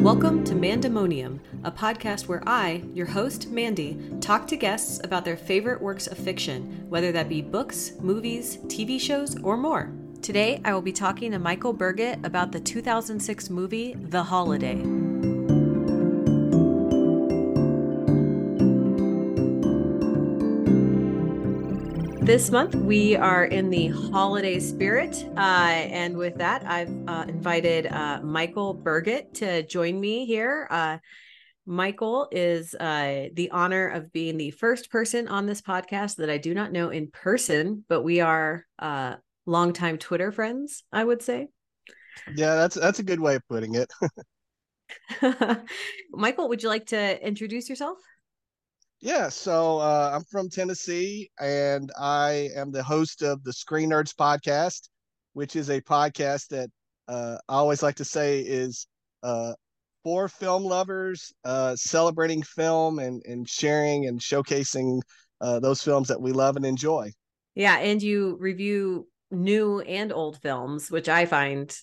Welcome to Mandemonium, a podcast where I, your host, Mandy, talk to guests about their favorite works of fiction, whether that be books, movies, TV shows, or more. Today, I will be talking to Michael Burgett about the 2006 movie The Holiday. This month, we are in the holiday spirit. Uh, and with that, I've uh, invited uh, Michael Burgett to join me here. Uh, Michael is uh, the honor of being the first person on this podcast that I do not know in person, but we are uh, longtime Twitter friends, I would say. Yeah, that's that's a good way of putting it. Michael, would you like to introduce yourself? Yeah, so uh, I'm from Tennessee, and I am the host of the Screen Nerds podcast, which is a podcast that uh, I always like to say is uh, for film lovers, uh, celebrating film and and sharing and showcasing uh, those films that we love and enjoy. Yeah, and you review new and old films, which I find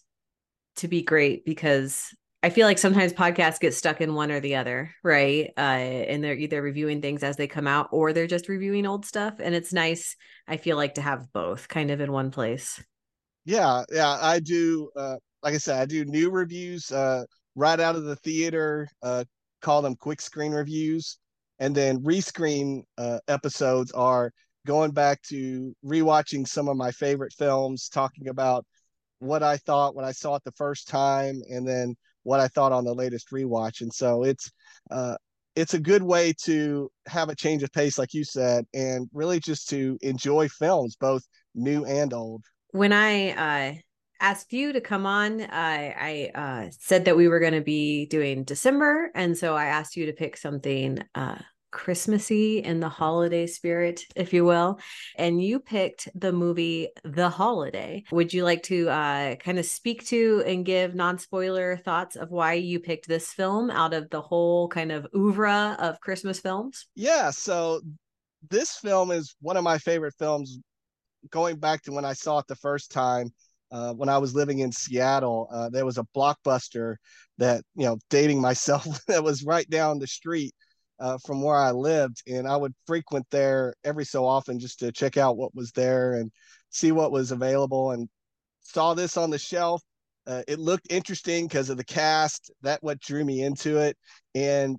to be great because I feel like sometimes podcasts get stuck in one or the other, right? Uh, and they're either reviewing things as they come out or they're just reviewing old stuff. And it's nice, I feel like, to have both kind of in one place. Yeah, yeah, I do. Uh, like I said, I do new reviews uh, right out of the theater, uh, call them quick screen reviews. And then rescreen uh, episodes are going back to rewatching some of my favorite films, talking about what I thought when I saw it the first time, and then what I thought on the latest rewatch. And so it's uh, it's a good way to have a change of pace, like you said, and really just to enjoy films, both new and old. When I uh, asked you to come on, I, I uh, said that we were going to be doing December, and so I asked you to pick something uh, Christmassy in the holiday spirit, if you will. And you picked the movie The Holiday. Would you like to uh, kind of speak to and give non spoiler thoughts of why you picked this film out of the whole kind of oeuvre of Christmas films? Yeah. So this film is one of my favorite films going back to when I saw it the first time. Uh, when I was living in Seattle, uh, there was a blockbuster that, you know, dating myself, that was right down the street uh, from where I lived, and I would frequent there every so often just to check out what was there and see what was available. And saw this on the shelf. Uh, it looked interesting because of the cast. That what drew me into it, and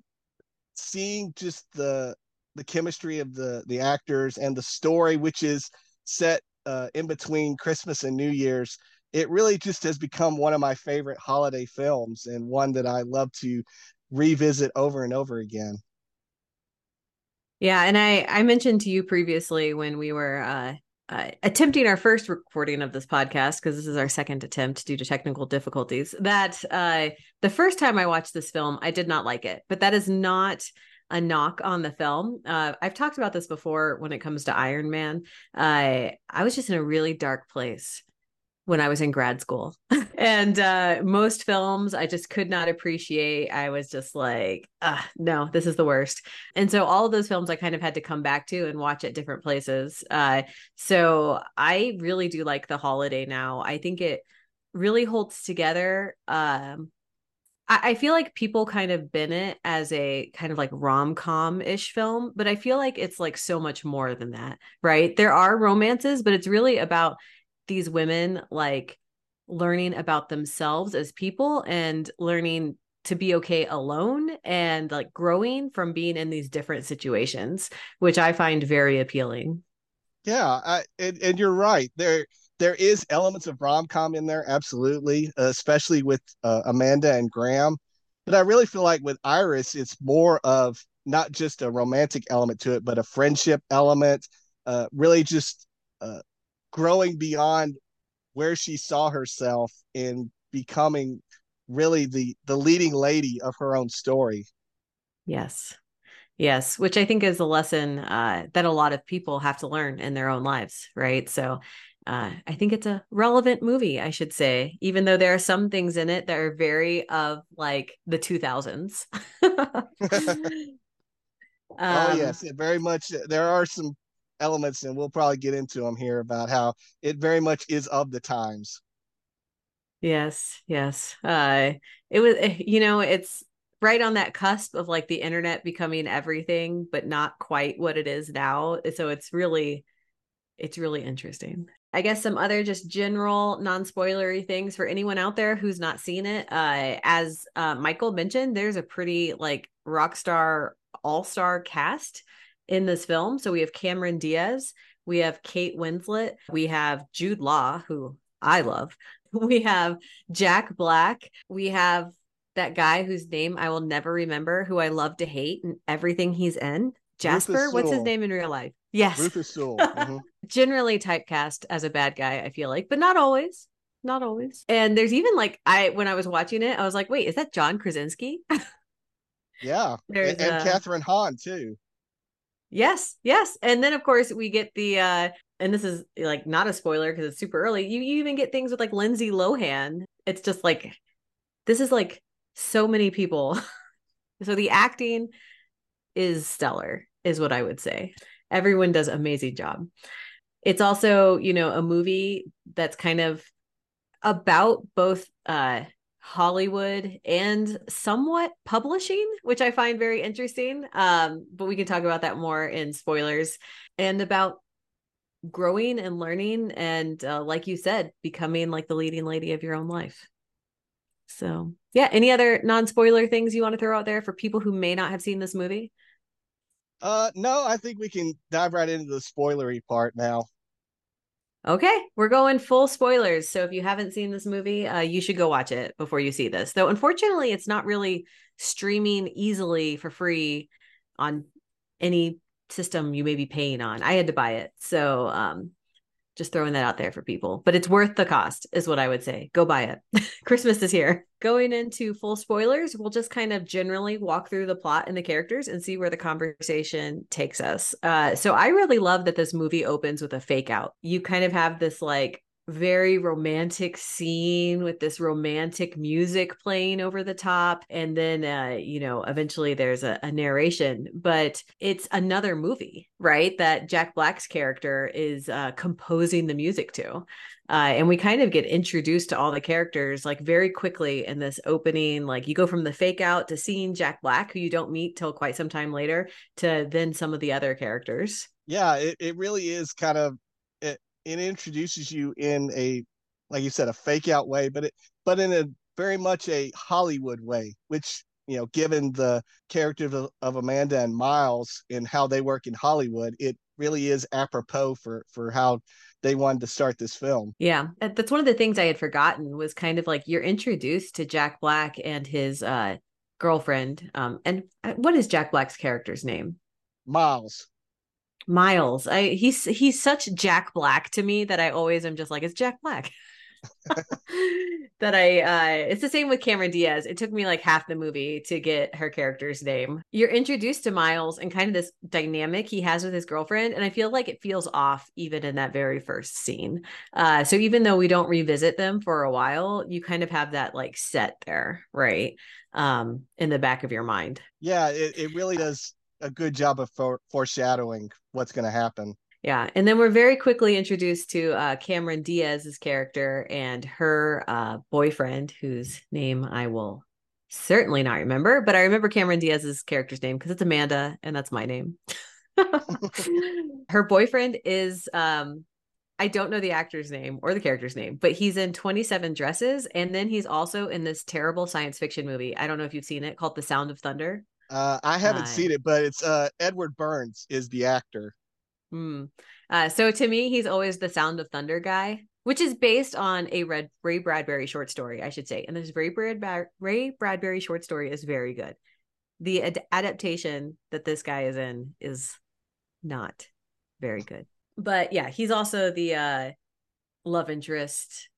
seeing just the the chemistry of the the actors and the story, which is set uh, in between Christmas and New Year's. It really just has become one of my favorite holiday films and one that I love to revisit over and over again. Yeah, and I I mentioned to you previously when we were uh, uh, attempting our first recording of this podcast because this is our second attempt due to technical difficulties that uh, the first time I watched this film I did not like it, but that is not a knock on the film. Uh, I've talked about this before when it comes to Iron Man. I I was just in a really dark place when I was in grad school. and uh, most films I just could not appreciate. I was just like, no, this is the worst. And so all of those films I kind of had to come back to and watch at different places. Uh, so I really do like The Holiday now. I think it really holds together. Um, I, I feel like people kind of bin it as a kind of like rom com ish film, but I feel like it's like so much more than that, right? There are romances, but it's really about these women like learning about themselves as people and learning to be okay alone and like growing from being in these different situations which i find very appealing. Yeah I, and, and you're right. There there is elements of rom-com in there absolutely uh, especially with uh, amanda and graham. But i really feel like with iris it's more of not just a romantic element to it but a friendship element uh, really just uh, growing beyond where she saw herself in becoming really the the leading lady of her own story. Yes. Yes which i think is a lesson uh, that a lot of people have to learn in their own lives right? So uh, i think it's a relevant movie i should say even though there are some things in it that are very of like the 2000s um, oh yes very much there are some elements, and we'll probably get into them here about how it very much is of the times. Yes, yes. Uh it was eh, you know, it's right on that cusp of like the internet becoming everything but not quite what it is now. So it's really it's really interesting. I guess some other just general non-spoilery things for anyone out there who's not seen it. Uh as uh Michael mentioned, there's a pretty like rock star all-star cast in this film. So we have Cameron Diaz, we have Kate Winslet, we have Jude Law, who I love. We have Jack Black. We have that guy whose name I will never remember, who I love to hate and everything he's in. Jasper, what's his name in real life? Yes. Rufus Sewell. Mm-hmm. Generally typecast as a bad guy, I feel like, but not always. Not always. And there's even like I when I was watching it, I was like, wait, is that John Krasinski? yeah. There's and, and Kathryn Hahn too. Yes, yes. And then of course we get the uh and this is like not a spoiler because it's super early. You, you even get things with like Lindsay Lohan. It's just like this is like so many people. so the acting is stellar, is what I would say. Everyone does amazing job. It's also, you know, a movie that's kind of about both uh Hollywood and somewhat publishing, which I find very interesting. Um, but we can talk about that more in spoilers and about growing and learning and uh, like you said becoming like the leading lady of your own life. So yeah any other non-spoiler things you want to throw out there for people who may not have seen this movie? Uh no i think we can dive right into the spoilery part now okay we're going full spoilers so if you haven't seen this movie uh, you should go watch it before you see this though unfortunately it's not really streaming easily for free on any system you may be paying on. I had to buy it. So um just throwing that out there for people. But it's worth the cost, is what I would say. Go buy it. Christmas is here. Going into full spoilers, we'll just kind of generally walk through the plot and the characters and see where the conversation takes us. Uh, so I really love that this movie opens with a fake out. You kind of have this like very romantic scene with this romantic music playing over the top. And then uh you know eventually there's a, a, narration but it's another movie right that jack black's character is uh composing the music to. Uh and we kind of get introduced to all the characters like very quickly in this opening. Like you go from the fake out to seeing jack black who you don't meet till quite some time later to then some of the other characters. Yeah it, it really is kind of it introduces you in a like you said a fake out way but it but in a very much a hollywood way which you know given the character of, of amanda and miles and how they work in hollywood it really is apropos for for how they wanted to start this film. Yeah. That's one of the things i had forgotten was kind of like you're introduced to jack black and his uh girlfriend um and uh, what is jack black's character's name? Miles Miles. I he's he's such Jack Black to me that I always am just like it's Jack Black. that I uh it's the same with Cameron Diaz. It took me like half the movie to get her character's name. You're introduced to Miles and kind of this dynamic he has with his girlfriend and I feel like it feels off even in that very first scene. Uh so even though we don't revisit them for a while, you kind of have that like set there, right? Um in the back of your mind. Yeah, it, it really does a good job of for, foreshadowing what's going to happen. Yeah, and then we're very quickly introduced to uh, Cameron Diaz's character and her uh, boyfriend, whose name I will certainly not remember, but I remember Cameron Diaz's character's name because it's Amanda, and that's my name. her boyfriend is um, I don't know the actor's name or the character's name, but he's in 27 Dresses. And then he's also in this terrible science fiction movie. I don't know if you've seen it called The Sound of Thunder. Uh, I haven't uh, seen it, but it's uh, Edward Burns is the actor. Hmm. Uh, so to me, he's always the Sound of Thunder guy, which is based on a Red Ray Bradbury short story, I should say. And this Ray, Brad, Ray Bradbury short story is very good. The ad- adaptation that this guy is in is not very good. But yeah, he's also the uh, love interest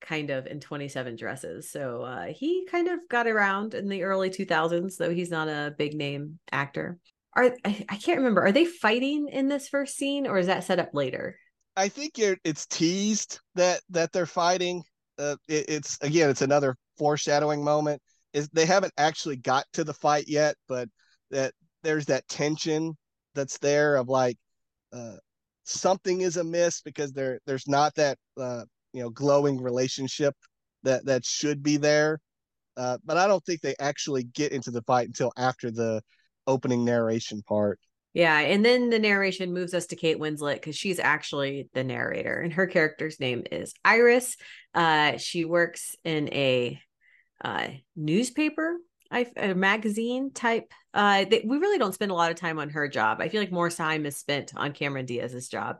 kind of in 27 dresses. So uh, he kind of got around in the early 2000s, though he's not a big name actor. Are I, I can't remember. Are they fighting in this first scene, or is that set up later? I think it's teased that that they're fighting. Uh, it, it's again, it's another foreshadowing moment. Is they haven't actually got to the fight yet, but that there's that tension that's there of like uh, something is amiss because there there's not that uh, you know glowing relationship that that should be there. Uh, but I don't think they actually get into the fight until after the opening narration part. Yeah, and then the narration moves us to Kate Winslet because she's actually the narrator, and her character's name is Iris. Uh, she works in a uh, newspaper, I, a magazine type. Uh, they, we really don't spend a lot of time on her job. I feel like more time is spent on Cameron Diaz's job.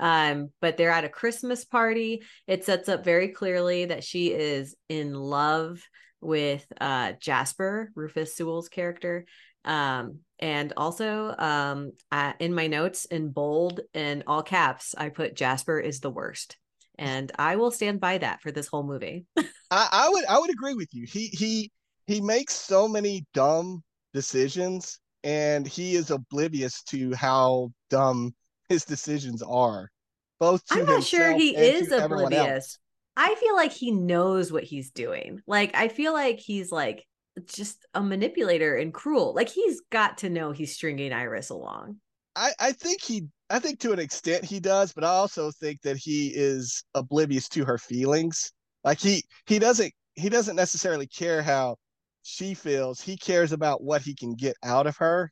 Um, but they're at a Christmas party. It sets up very clearly that she is in love with uh, Jasper, Rufus Sewell's character. Um, and also um, I, in my notes in bold and all caps, I put Jasper is the worst. And I will stand by that for this whole movie. I, I would I would agree with you. He he he makes so many dumb decisions and he is oblivious to how dumb his decisions are. Both I'm not sure he is oblivious. I feel like he knows what he's doing. Like I feel like he's like just a manipulator and cruel. Like he's got to know he's stringing Iris along. I, I think he I think to an extent he does, but I also think that he is oblivious to her feelings. Like he he doesn't he doesn't necessarily care how she feels. He cares about what he can get out of her.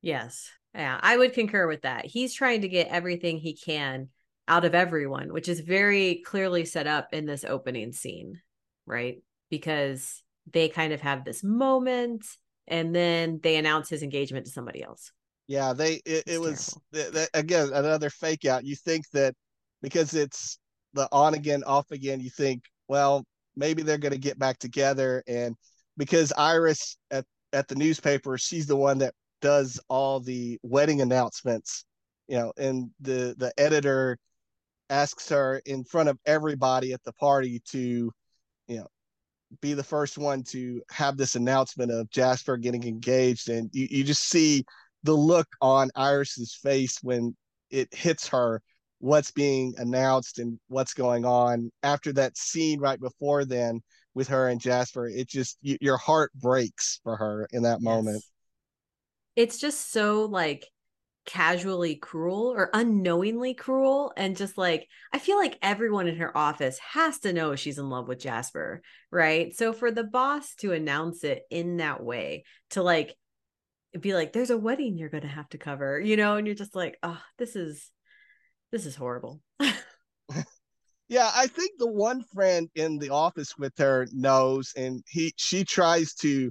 Yes. Yeah, I would concur with that. He's trying to get everything he can out of everyone, which is very clearly set up in this opening scene, right? Because they kind of have this moment and then they announce his engagement to somebody else. Yeah, they it, it was again another fake out. You think that because it's the on again off again, you think, well, maybe they're going to get back together and because Iris at at the newspaper, she's the one that does all the wedding announcements, you know, and the the editor asks her in front of everybody at the party to, you know, be the first one to have this announcement of Jasper getting engaged. And you, you just see the look on Iris's face when it hits her what's being announced and what's going on after that scene right before then with her and Jasper. It just you, your heart breaks for her in that moment. It's just so like casually cruel or unknowingly cruel and just like I feel like everyone in her office has to know she's in love with Jasper, right? So for the boss to announce it in that way, to like be like there's a wedding you're going to have to cover, you know, and you're just like, "Oh, this is this is horrible." yeah, I think the one friend in the office with her knows and he she tries to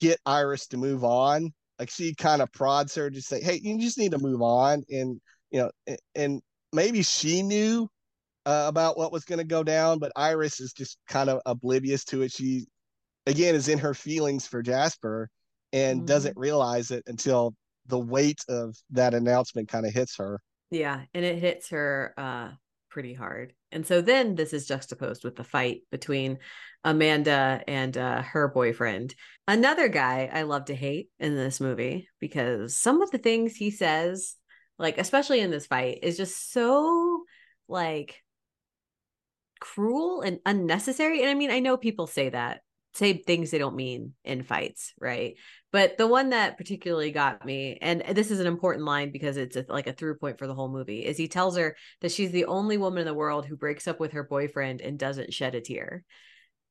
get Iris to move on like she kind of prods her to say, "Hey, you just need to move on." And you know, and maybe she knew uh, about what was going to go down, but Iris is just kind of oblivious to it. She again is in her feelings for Jasper and mm-hmm. doesn't realize it until the weight of that announcement kind of hits her. Yeah, and it hits her uh pretty hard. And so then this is juxtaposed with the fight between Amanda and uh, her boyfriend. Another guy I love to hate in this movie because some of the things he says, like especially in this fight, is just so like cruel and unnecessary. And I mean, I know people say that, say things they don't mean in fights, right? But the one that particularly got me, and this is an important line because it's a, like a through point for the whole movie, is he tells her that she's the only woman in the world who breaks up with her boyfriend and doesn't shed a tear.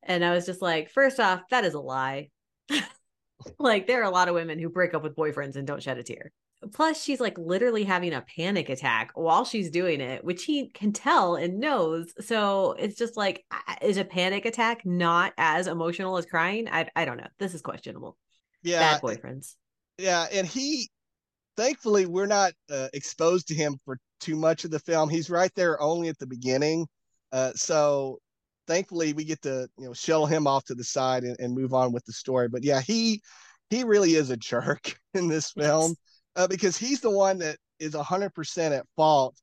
And I was just like, first off, that is a lie. like there are a lot of women who break up with boyfriends and don't shed a tear. Plus, she's like literally having a panic attack while she's doing it, which he can tell and knows. So it's just like, is a panic attack not as emotional as crying? I, I don't know. This is questionable. Yeah. Bad boyfriends. Yeah. And he, thankfully, we're not uh, exposed to him for too much of the film. He's right there only at the beginning. Uh, so thankfully we get to you know shell him off to the side and, and move on with the story but yeah he he really is a jerk in this film uh, because he's the one that is 100% at fault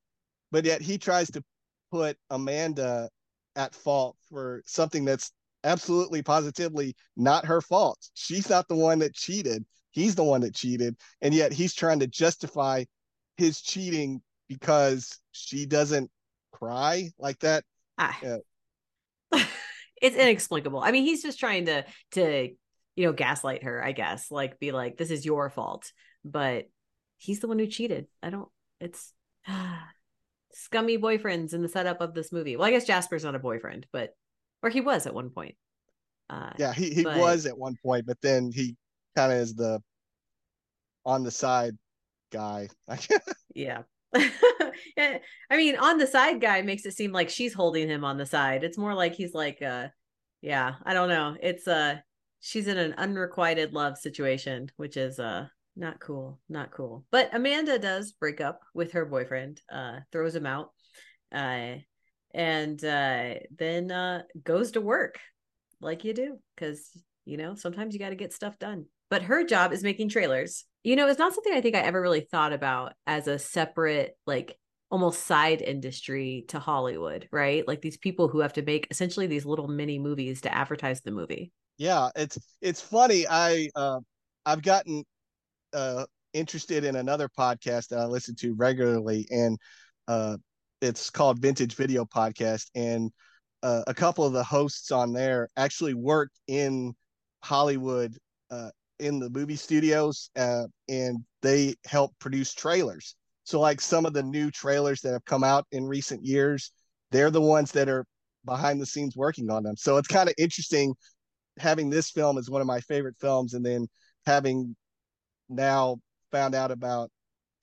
but yet he tries to put amanda at fault for something that's absolutely positively not her fault she's not the one that cheated he's the one that cheated and yet he's trying to justify his cheating because she doesn't cry like that ah. it's inexplicable. I mean, he's just trying to to you know gaslight her, I guess, like be like, "This is your fault," but he's the one who cheated. I don't. It's scummy boyfriends in the setup of this movie. Well, I guess Jasper's not a boyfriend, but or he was at one point. Uh, yeah, he, he but... was at one point, but then he kind of is the on the side guy. yeah. yeah. I mean, on the side guy makes it seem like she's holding him on the side. It's more like he's like, uh, yeah, I don't know. It's uh, she's in an unrequited love situation, which is uh, not cool, not cool. But Amanda does break up with her boyfriend, uh, throws him out, uh, and uh, then uh, goes to work like you do, because you know sometimes you got to get stuff done. But her job is making trailers. You know, it's not something I think I ever really thought about as a separate, like almost side industry to Hollywood, right? Like these people who have to make essentially these little mini movies to advertise the movie. Yeah, it's it's funny. I uh, I've gotten uh, interested in another podcast that I listen to regularly, and uh, it's called Vintage Video Podcast. And uh, a couple of the hosts on there actually worked in Hollywood uh, in the movie studios, uh, and they help produce trailers. So, like some of the new trailers that have come out in recent years, they're the ones that are behind the scenes working on them. So it's kind of interesting having this film as one of my favorite films, and then having now found out about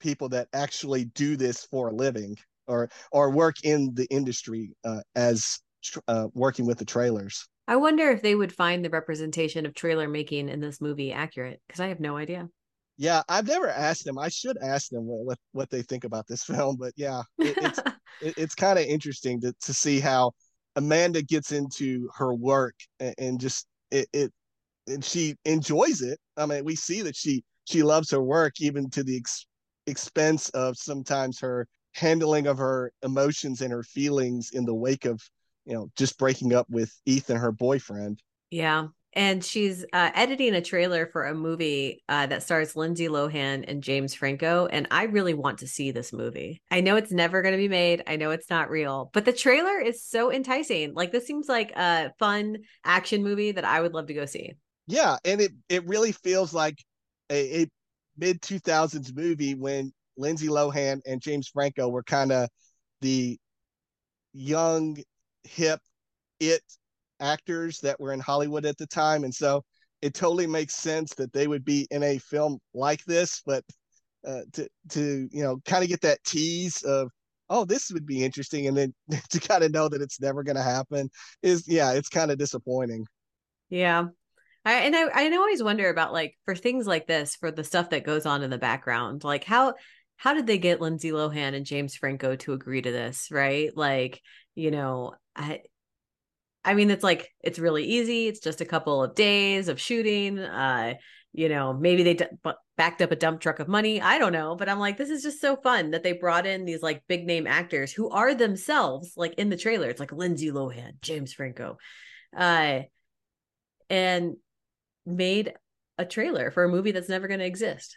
people that actually do this for a living or or work in the industry uh, as uh, working with the trailers. I wonder if they would find the representation of trailer making in this movie accurate because I have no idea. Yeah, I've never asked them. I should ask them what what they think about this film, but yeah, it, it's it, it's kind of interesting to to see how Amanda gets into her work and, and just it, it and she enjoys it. I mean, we see that she she loves her work even to the ex- expense of sometimes her handling of her emotions and her feelings in the wake of you know just breaking up with Ethan her boyfriend. Yeah. And she's uh, editing a trailer for a movie uh, that stars Lindsay Lohan and James Franco. And I really want to see this movie. I know it's never going to be made. I know it's not real, but the trailer is so enticing. Like, this seems like a fun action movie that I would love to go see. Yeah. And it, it really feels like a, a mid 2000s movie when Lindsay Lohan and James Franco were kind of the young, hip, it actors that were in Hollywood at the time. And so it totally makes sense that they would be in a film like this, but uh, to, to, you know, kind of get that tease of, oh, this would be interesting. And then to kind of know that it's never going to happen is, yeah, it's kind of disappointing. Yeah. I, and I, I always wonder about like for things like this, for the stuff that goes on in the background, like how how did they get Lindsay Lohan and James Franco to agree to this, right? Like, you know, I I mean, it's like it's really easy. It's just a couple of days of shooting. Uh, you know, maybe they d- backed up a dump truck of money. I don't know, but I'm like, this is just so fun that they brought in these like big name actors who are themselves like in the trailer. It's like Lindsay Lohan, James Franco, uh, and made a trailer for a movie that's never going to exist.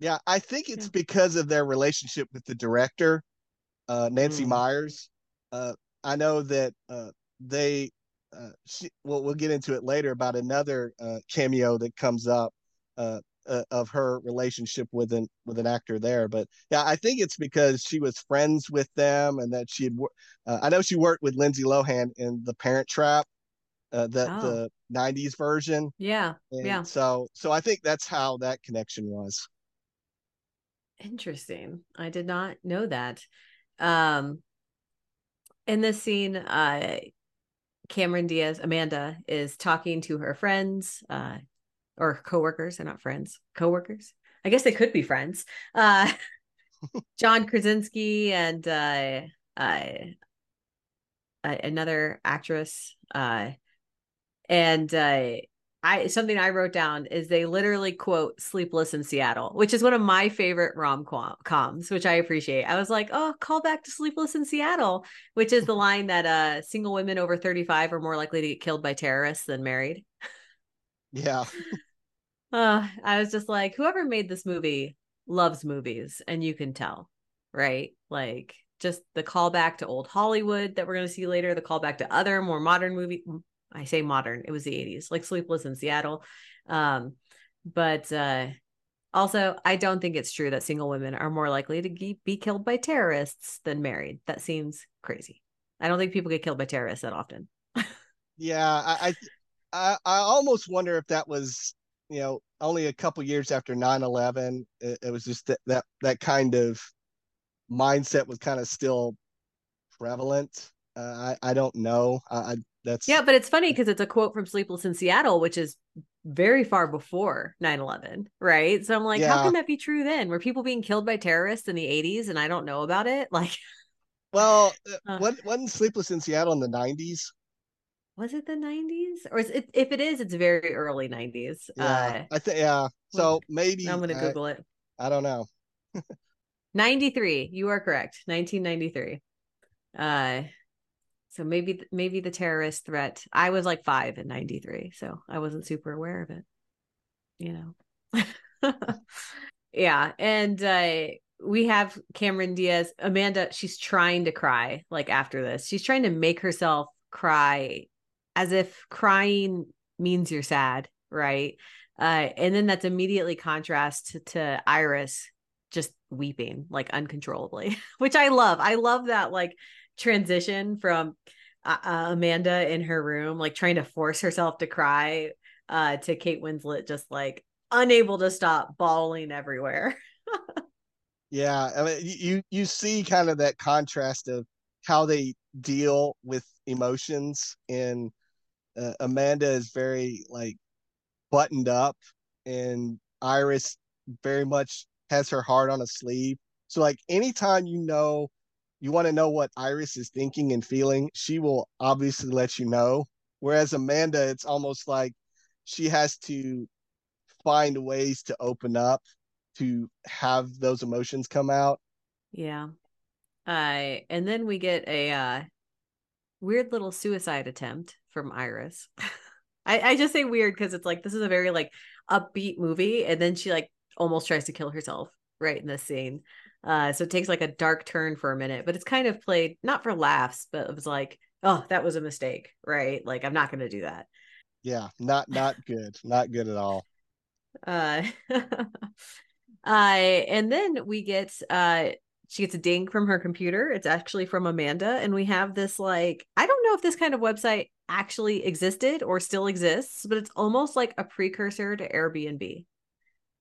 Yeah, I think it's yeah. because of their relationship with the director, uh, Nancy mm. Meyers. Uh, I know that uh, they, uh, she, well, we'll get into it later about another uh, cameo that comes up uh, of her relationship with an with an actor there. But yeah, I think it's because she was friends with them and that she had. I know she worked with Lindsay Lohan in The Parent Trap, uh, the oh. the 90s version yeah and yeah so so i think that's how that connection was interesting. I did not know that. Um in this scene uh cameron diaz amanda is talking to her friends uh or coworkers they're not friends coworkers? I guess they could be friends. Uh john krasinski and uh uh another actress uh and uh, I something I wrote down is they literally quote "Sleepless in Seattle," which is one of my favorite rom coms, which I appreciate. I was like, "Oh, call back to Sleepless in Seattle," which is the line that uh, single women over thirty five are more likely to get killed by terrorists than married. Yeah. uh, I was just like, whoever made this movie loves movies, and you can tell, right? Like just the callback to old Hollywood that we're going to see later, the callback to other more modern movie I say modern, it was the 80s, like Sleepless in Seattle. Um, but uh, also, I don't think it's true that single women are more likely to be killed by terrorists than married. That seems crazy. I don't think people get killed by terrorists that often. Yeah, I, I I almost wonder if that was you know only a couple years after 9-11 it, it was just that, that that kind of mindset was kind of still prevalent uh, I I don't know I, that's yeah but it's funny because it's a quote from sleepless in seattle which is very far before 9-11 right? So i'm like yeah. how can that be true then? Were people being killed by terrorists in the 80s and i don't know about it? Like well uh, wasn't sleepless in seattle in the 90s was it the 90s or is it if it is it's very early 90s yeah uh, i think yeah so maybe i'm gonna google it. I don't know. 93 you are correct 1993 uh so maybe maybe the terrorist threat i was like five in 93 so i wasn't super aware of it you know yeah and uh we have cameron diaz amanda she's trying to cry like after this she's trying to make herself cry as if crying means you're sad, right? Uh, and then that's immediately contrast to, to Iris just weeping like uncontrollably, which I love. I love that like transition from uh, uh, Amanda in her room, like trying to force herself to cry, uh, to Kate Winslet just like unable to stop bawling everywhere. yeah, I mean, you you see kind of that contrast of how they deal with emotions and uh, Amanda is very like buttoned up, and Iris very much has her heart on a sleeve. So like anytime you know you want to know what Iris is thinking and feeling, she will obviously let you know. Whereas Amanda, it's almost like she has to find ways to open up to have those emotions come out. Yeah. Uh, and then we get a uh, weird little suicide attempt from Iris. I, I just say weird because it's like this is a very like upbeat movie, and then she like almost tries to kill herself right in this scene. Uh, so it takes like a dark turn for a minute, but it's kind of played not for laughs, but it was like, oh, that was a mistake, right? Like I'm not going to do that. Yeah, not not good, not good at all. Uh, uh, and then we get uh she gets a ding from her computer. It's actually from Amanda. And we have this like, I don't know if this kind of website actually existed or still exists, but it's almost like a precursor to Airbnb.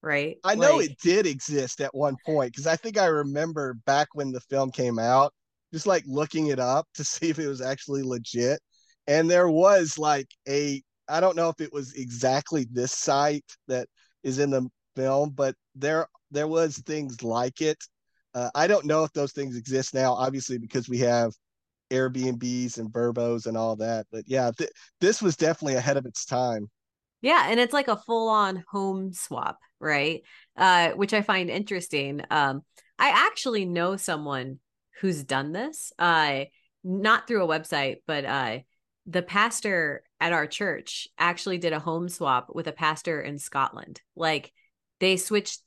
Right. I know like, it did exist at one point because I think I remember back when the film came out, just like looking it up to see if it was actually legit. And there was like a, I don't know if it was exactly this site that is in the film, but there there was things like it uh, I don't know if those things exist now, obviously, because we have Airbnbs and Vrbos and all that. But yeah, th- this was definitely ahead of its time. Yeah, and it's like a full-on home swap, right? Uh, which I find interesting. Um, I actually know someone who's done this. Uh, not through a website, but uh, the pastor at our church actually did a home swap with a pastor in Scotland. Like they switched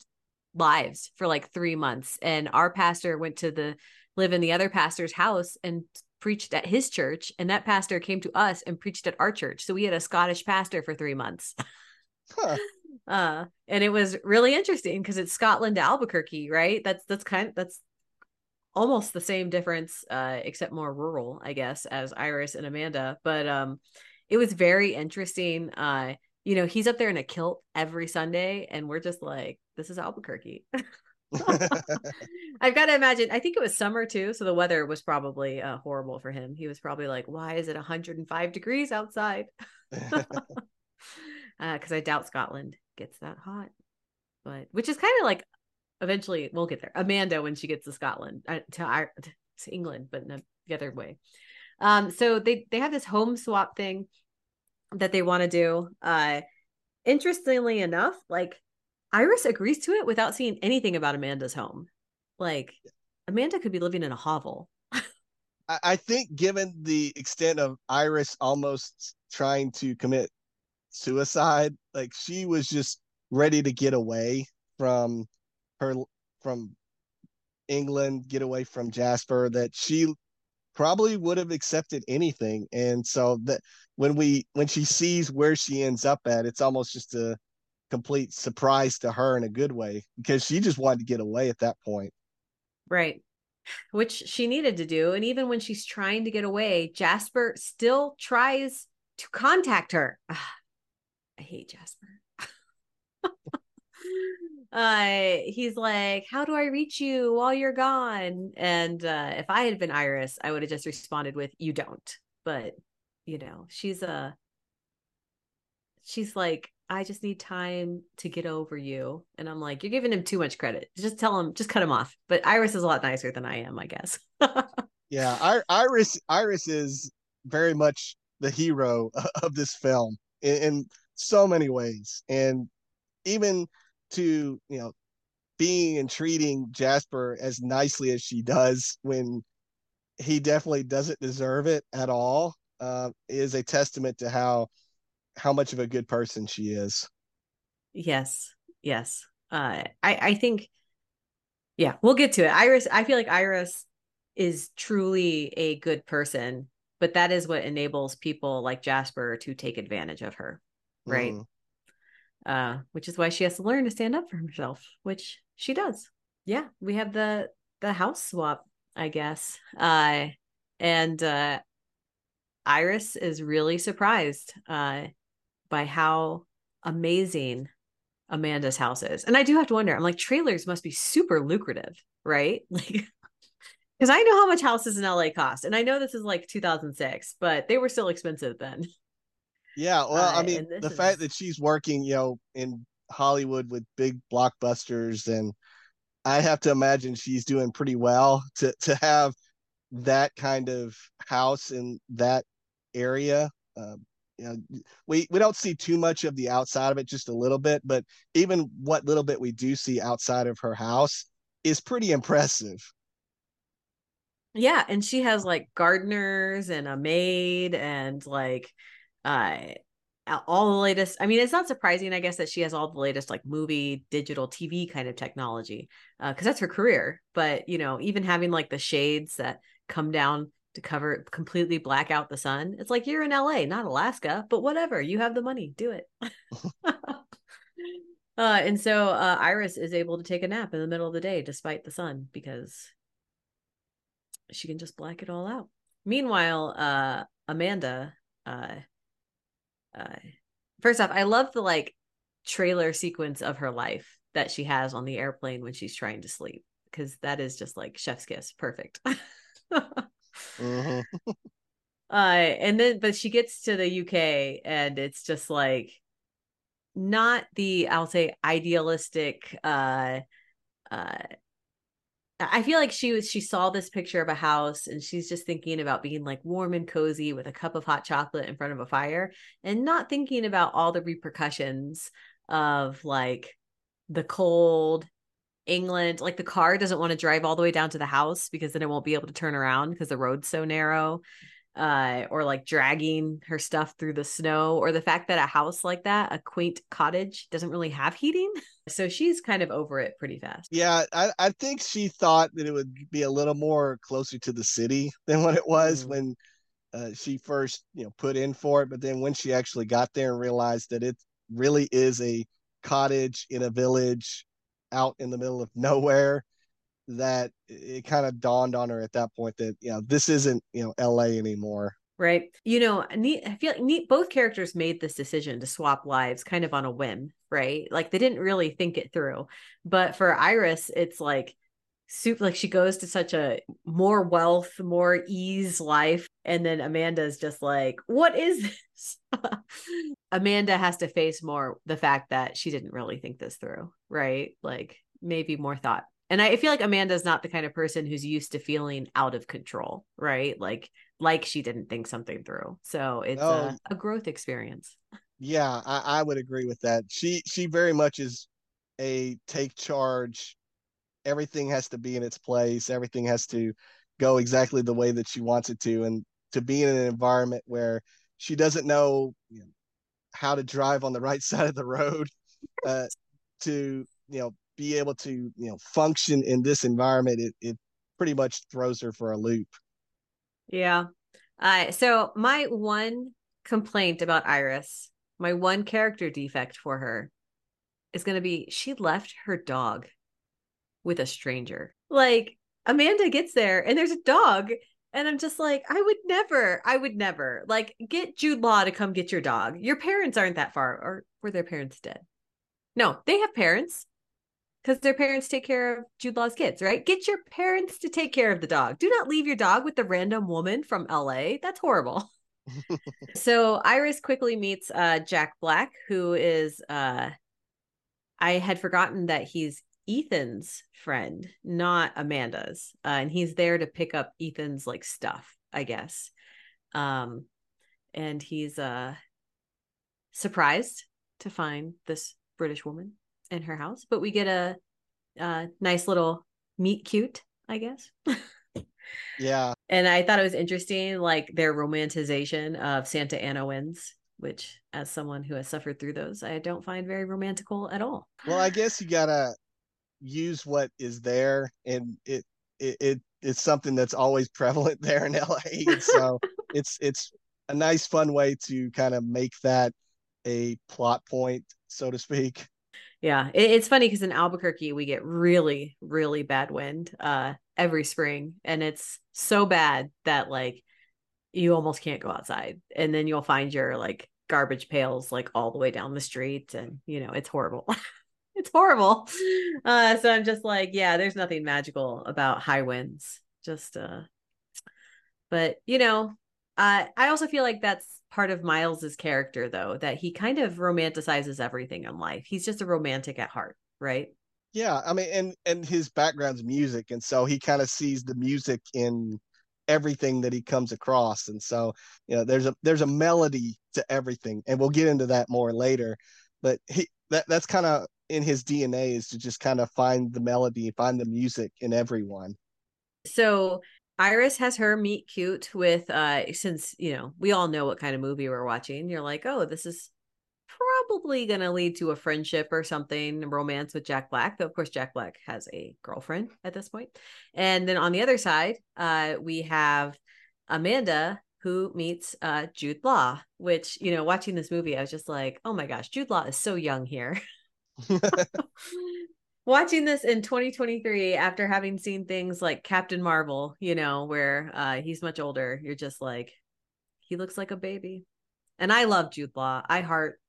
lives for like three months. And our pastor went to the live in the other pastor's house and preached at his church. And that pastor came to us and preached at our church. So we had a Scottish pastor for three months. Huh. Uh, and it was really interesting because it's Scotland to Albuquerque, right? That's that's kind of that's almost the same difference, uh, except more rural, I guess, as Iris and Amanda. But um, it was very interesting. Uh, you know, he's up there in a kilt every Sunday, and we're just like, this is Albuquerque. I've got to imagine. I think it was summer too, so the weather was probably uh, horrible for him. He was probably like, "Why is it 105 degrees outside?" Because uh, I doubt Scotland gets that hot, but which is kind of like eventually we'll get there. Amanda when she gets to Scotland uh, to, our, to England, but no, the other way. Um, so they they have this home swap thing that they want to do. Uh, interestingly enough, like Iris agrees to it without seeing anything about Amanda's home. Like Amanda could be living in a hovel. I think, given the extent of Iris almost trying to commit suicide, like she was just ready to get away from her from England, get away from Jasper. That she probably would have accepted anything, and so that when we when she sees where she ends up at, it's almost just a complete surprise to her in a good way because she just wanted to get away at that point. Right. Which she needed to do. And even when she's trying to get away, Jasper still tries to contact her. I hate Jasper. uh he's like how do i reach you while you're gone? And uh if i had been iris i would have just responded with you don't. But you know she's a she's like i just need time to get over you. And i'm like you're giving him too much credit. Just tell him just cut him off. But iris is a lot nicer than i am i guess. Yeah I, iris iris is very much the hero of this film. And so many ways and even to you know being and treating Jasper as nicely as she does when he definitely doesn't deserve it at all uh, is a testament to how how much of a good person she is. Yes, yes. Uh, I I think, yeah, we'll get to it. Iris, I feel like Iris is truly a good person, but that is what enables people like Jasper to take advantage of her, right? Mm uh, which is why she has to learn to stand up for herself, which she does. Yeah, we have the the house swap, I guess. Uh, and uh, Iris is really surprised uh, by how amazing Amanda's house is. And I do have to wonder, I'm like, trailers must be super lucrative, right? Like, because I know how much houses in LA cost. And I know this is like 2006, but they were still expensive then. Yeah, well, uh, I mean, the is... fact that she's working, you know, in Hollywood with big blockbusters, and I have to imagine she's doing pretty well to to have that kind of house in that area. Um, you know, we we don't see too much of the outside of it, just a little bit, but even what little bit we do see outside of her house is pretty impressive. Yeah, and she has like gardeners and a maid and like uh all the latest i mean it's not surprising i guess that she has all the latest like movie digital tv kind of technology because uh, that's her career. But you know even having like the shades that come down to cover completely black out the sun it's like you're in la not alaska but whatever you have the money do it. Uh, and so uh, iris is able to take a nap in the middle of the day despite the sun because she can just black it all out. Meanwhile uh, amanda uh, first off, I love the like trailer sequence of her life that she has on the airplane when she's trying to sleep because that is just like chef's kiss, perfect. mm-hmm. uh, and then, but she gets to the UK and it's just like not the I'll say idealistic uh uh I feel like she was she saw this picture of a house and she's just thinking about being like warm and cozy with a cup of hot chocolate in front of a fire and not thinking about all the repercussions of like the cold England like the car doesn't want to drive all the way down to the house because then it won't be able to turn around because the road's so narrow uh, or like dragging her stuff through the snow, or the fact that a house like that, a quaint cottage, doesn't really have heating. So she's kind of over it pretty fast. Yeah, I, I think she thought that it would be a little more closer to the city than what it was mm. when uh, she first, you know, put in for it. But then when she actually got there and realized that it really is a cottage in a village out in the middle of nowhere, that it kind of dawned on her at that point that you know this isn't you know LA anymore. Right. You know, I feel like both characters made this decision to swap lives kind of on a whim, right? Like they didn't really think it through. But for Iris, it's like soup like she goes to such a more wealth more ease life and then amanda's just like what is this amanda has to face more the fact that she didn't really think this through right like maybe more thought and I feel like Amanda's not the kind of person who's used to feeling out of control, right? Like like she didn't think something through. So it's oh, a, a, growth experience. Yeah, I, I would agree with that. She she very much is a take charge. Everything has to be in its place. Everything has to go exactly the way that she wants it to. And to be in an environment where she doesn't know, you know how to drive on the right side of the road, uh, to you know be able to you know function in this environment it, it pretty much throws her for a loop yeah uh, so my one complaint about iris my one character defect for her is going to be she left her dog with a stranger like amanda gets there and there's a dog And I'm just like, I would never, I would never like get Jude Law to come get your dog. Your parents aren't that far, or were their parents dead? No, they have parents because their parents take care of Jude Law's kids, right? Get your parents to take care of the dog. Do not leave your dog with the random woman from LA. That's horrible. so Iris quickly meets uh, Jack Black, who is uh, I had forgotten that he's Ethan's friend, not Amanda's. Uh, and he's there to pick up Ethan's like stuff, I guess. Um, and he's uh surprised to find this British woman in her house, but we get a, a nice little meet cute, I guess. yeah. And I thought it was interesting, like their romanticization of Santa Ana winds which as someone who has suffered through those i don't find very romantical at all well i guess you gotta use what is there and it it, it it's something that's always prevalent there in la and so it's it's a nice fun way to kind of make that a plot point so to speak yeah it, it's funny because in albuquerque we get really really bad wind uh every spring and it's so bad that like you almost can't go outside and then you'll find your like garbage pails like all the way down the street and you know it's horrible. It's horrible. Uh so i'm just like yeah there's nothing magical about high winds just uh but you know uh i also feel like that's part of miles's character though that he kind of romanticizes everything in life. He's just a romantic at heart right? Yeah i mean and and his background's music and so he kind of sees the music in everything that he comes across and so you know there's a there's a melody to everything and we'll get into that more later but he that that's kind of in his dna is to just kind of find the melody find the music in everyone. So iris has her meet cute with uh since you know we all know what kind of movie we're watching you're like oh this is probably going to lead to a friendship or something, romance with Jack Black. Though, of course, Jack Black has a girlfriend at this point. And then on the other side, uh, we have Amanda who meets uh, Jude Law, which, you know, watching this movie, I was just like, oh my gosh, Jude Law is so young here. watching this in 2023 after having seen things like Captain Marvel, you know, where uh, he's much older, you're just like, he looks like a baby. And I love Jude Law. I heart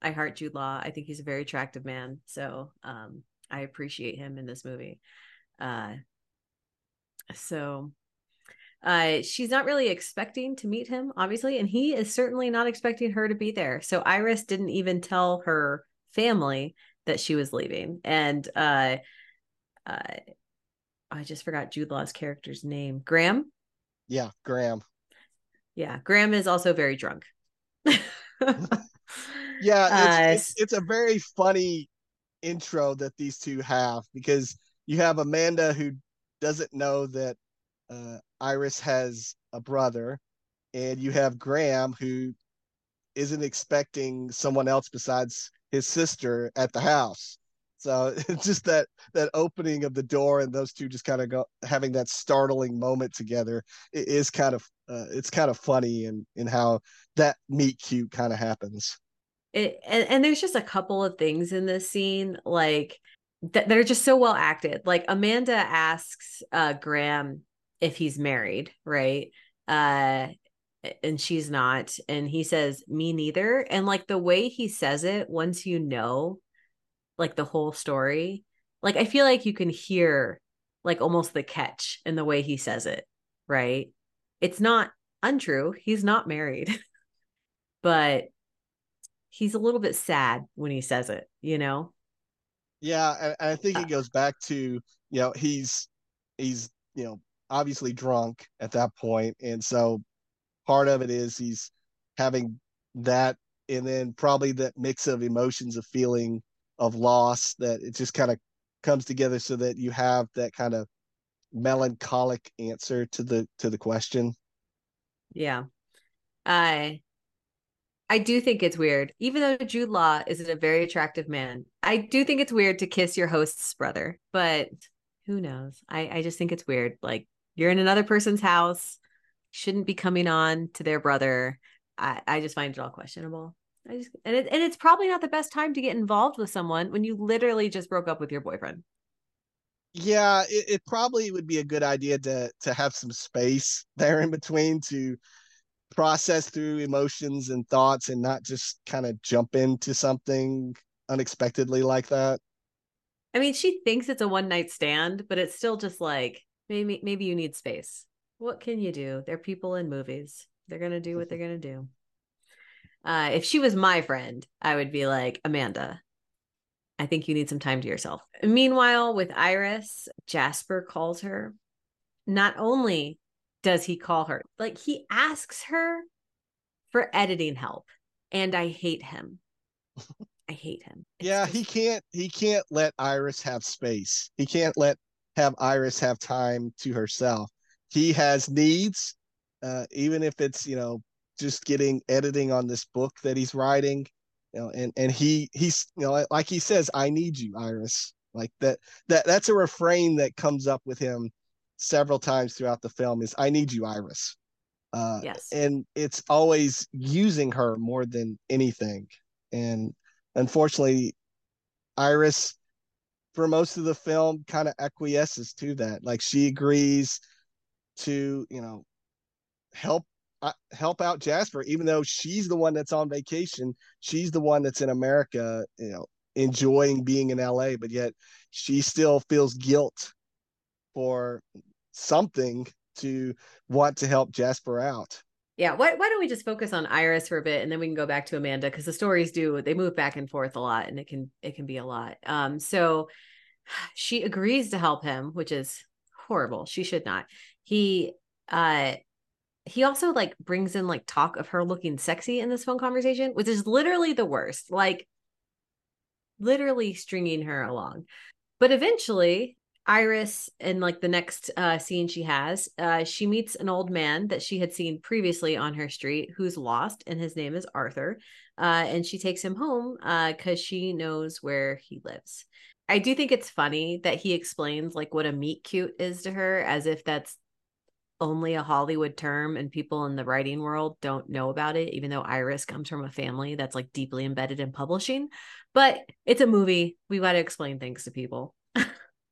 I heart Jude Law. I think he's a very attractive man. So um, I appreciate him in this movie. Uh, so uh, she's not really expecting to meet him, obviously, and he is certainly not expecting her to be there. So Iris didn't even tell her family that she was leaving. And uh, uh, I just forgot Jude Law's character's name. Graham? Yeah, Graham. Yeah, Graham is also very drunk. yeah, it's, uh, it's, it's a very funny intro that these two have because you have Amanda who doesn't know that uh, Iris has a brother, and you have Graham who isn't expecting someone else besides his sister at the house. So it's just that that opening of the door and those two just kind of go having that startling moment together it is kind of uh, it's kind of funny and in, in how that meet cute kind of happens. It, and, and there's just a couple of things in this scene like that they're just so well acted. Like amanda asks uh graham if he's married right? Uh and she's not and he says me neither and like the way he says it once you know like the whole story like i feel like you can hear like almost the catch in the way he says it right it's not untrue he's not married but he's a little bit sad when he says it, you know? Yeah, and, I think it uh, goes back to, you know, he's he's, you know, obviously drunk at that. And so part of it is he's having that and then probably that mix of emotions of feeling of loss that it just kind of comes together so that you have that kind of melancholic answer to the to the question. Yeah. I I do think it's weird, even though Jude Law is a very attractive man. I do think it's weird to kiss your host's brother, but who knows? I, I just think it's weird. Like you're in another person's house, shouldn't be coming on to their brother. I, I just find it all questionable. I just and it, and it's probably not the best time to get involved with someone when you literally just broke up with your boyfriend. yeah, it, it probably would be a good idea to to have some space there in between to process through emotions and thoughts and not just kind of jump into something unexpectedly like that. I mean, she thinks it's a one night stand, but it's still just like maybe maybe you need space. What can you do? They're people in movies. They're gonna do what they're gonna do. Uh, if she was my friend, I would be like, Amanda, I think you need some time to yourself. Meanwhile, with Iris, Jasper calls her. Not only does he call her, like he asks her for editing help. And I hate him. I hate him. It's yeah, he can't he can't let Iris have space. He can't let have Iris have time to herself. He has needs, uh, even if it's, you know, just getting editing on this book that he's writing you know, and and he he's you know like he says, "I need you, Iris." Like that that that's a refrain that comes up with him several times throughout the film is "I need you, Iris." Uh, yes, and it's always using her more than anything, and unfortunately, Iris for most of the film kind of acquiesces to that. Like she agrees to, you know, help help out Jasper, even though she's the one that's on vacation. She's the one that's in America, you know, enjoying being in LA, but yet she still feels guilt for something to want to help Jasper out. Yeah, why, why don't we just focus on Iris for a bit and then we can go back to Amanda because the stories do they move back and forth a lot and it can it can be a lot. Um so she agrees to help him, which is horrible. She should not. He uh he also like brings in like talk of her looking sexy in this phone conversation, which is literally the worst. Like literally stringing her along. But eventually, Iris in like the next uh, scene she has, uh, she meets an old man that she had seen previously on her street who's lost, and his name is Arthur. Uh, and she takes him home because uh, she knows where he lives. I do think it's funny that he explains like what a meet cute is to her, as if that's only a Hollywood term and people in the writing world don't know about it, even though Iris comes from a family that's like deeply embedded in publishing. But it's a movie. We got to explain things to people.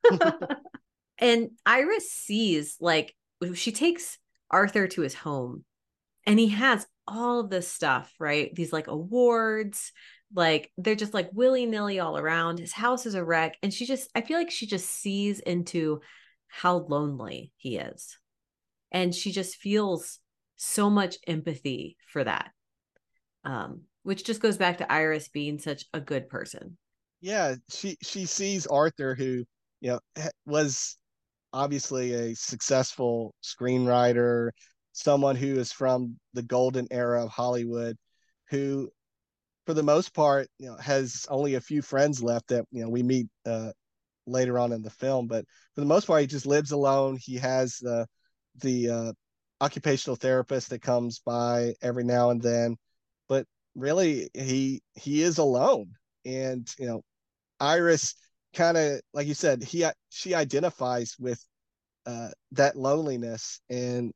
and Iris sees like she takes Arthur to his home and he has all of this stuff, right? These like awards, like they're just like willy nilly all around. His house is a wreck. And she just, I feel like she just sees into how lonely he is and she just feels so much empathy for that um, which just goes back to iris being such a good person. Yeah she she sees arthur who you know was obviously a successful screenwriter someone who is from the golden era of hollywood who for the most part you know has only a few friends left that you know we meet uh, later on in the film. But for the most part he just lives alone. He has the the uh, occupational therapist that comes by every now and then, but really he he is alone, and you know, Iris kind of like you said, he she identifies with uh, that loneliness and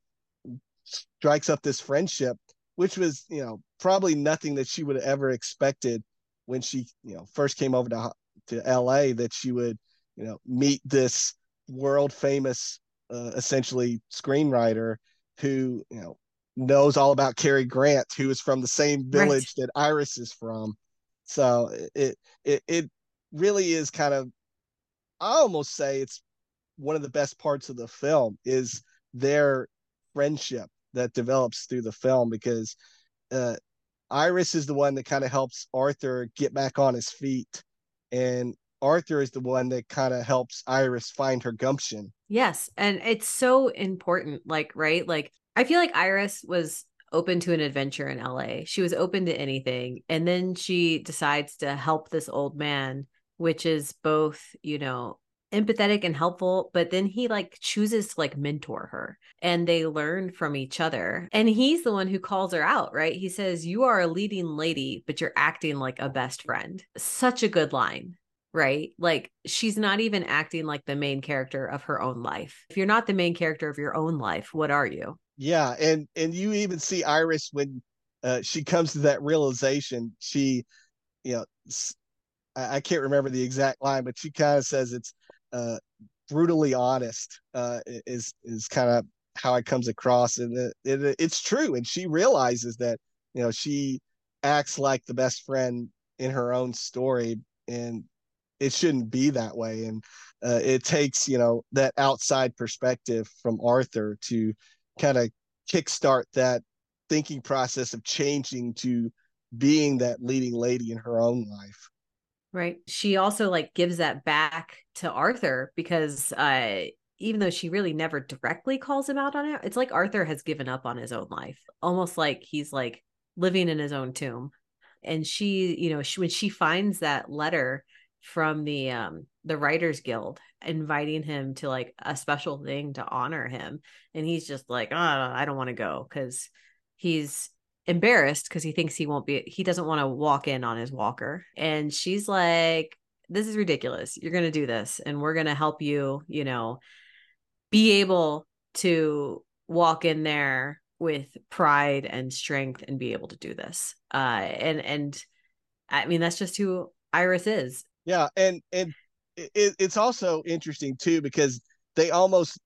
strikes up this friendship, which was you know probably nothing that she would have ever expected when she you know first came over to to L.A. that she would you know meet this world famous uh, essentially screenwriter who you know knows all about Cary Grant, who is from the same village right. that Iris is from. So it it it really is kind of I almost say it's one of the best parts of the film is their friendship that develops through the film because uh, Iris is the one that kind of helps Arthur get back on his feet and Arthur is the one that kind of helps Iris find her gumption. Yes. And it's so important. Like, right? Like, I feel like Iris was open to an adventure in LA. She was open to anything. And then she decides to help this old man, which is both, you know, empathetic and helpful but then he like chooses to like mentor her and they learn from each other and he's the one who calls her out right he says you are a leading lady but you're acting like a best friend such a good line right? Like she's not even acting like the main character of her own life. If you're not the main character of your own life, what are you? Yeah, and and you even see Iris when uh, she comes to that realization. She, you know, I, I can't remember the exact line, but she kind of says it's uh, brutally honest uh, is is kind of how it comes across, and it, it, it's true. And she realizes that you know she acts like the best friend in her own story, and it shouldn't be that way. And uh, it takes you know that outside perspective from Arthur to kind of kickstart that thinking process of changing to being that leading lady in her own life. Right. She also like gives that back to Arthur because uh even though she really never directly calls him out on it, it's like Arthur has given up on his own life. Almost like he's like living in his own tomb. And she, you know, she, when she finds that letter from the um the writers guild inviting him to like a special thing to honor him. And he's just like oh, i don't want to go because he's embarrassed because he thinks he won't be he doesn't want to walk in on his walker. And she's like this is ridiculous. You're going to do this and we're going to help you you know be able to walk in there with pride and strength and be able to do this. Uh and and i mean that's just who iris is yeah and and it, it's also interesting too because they almost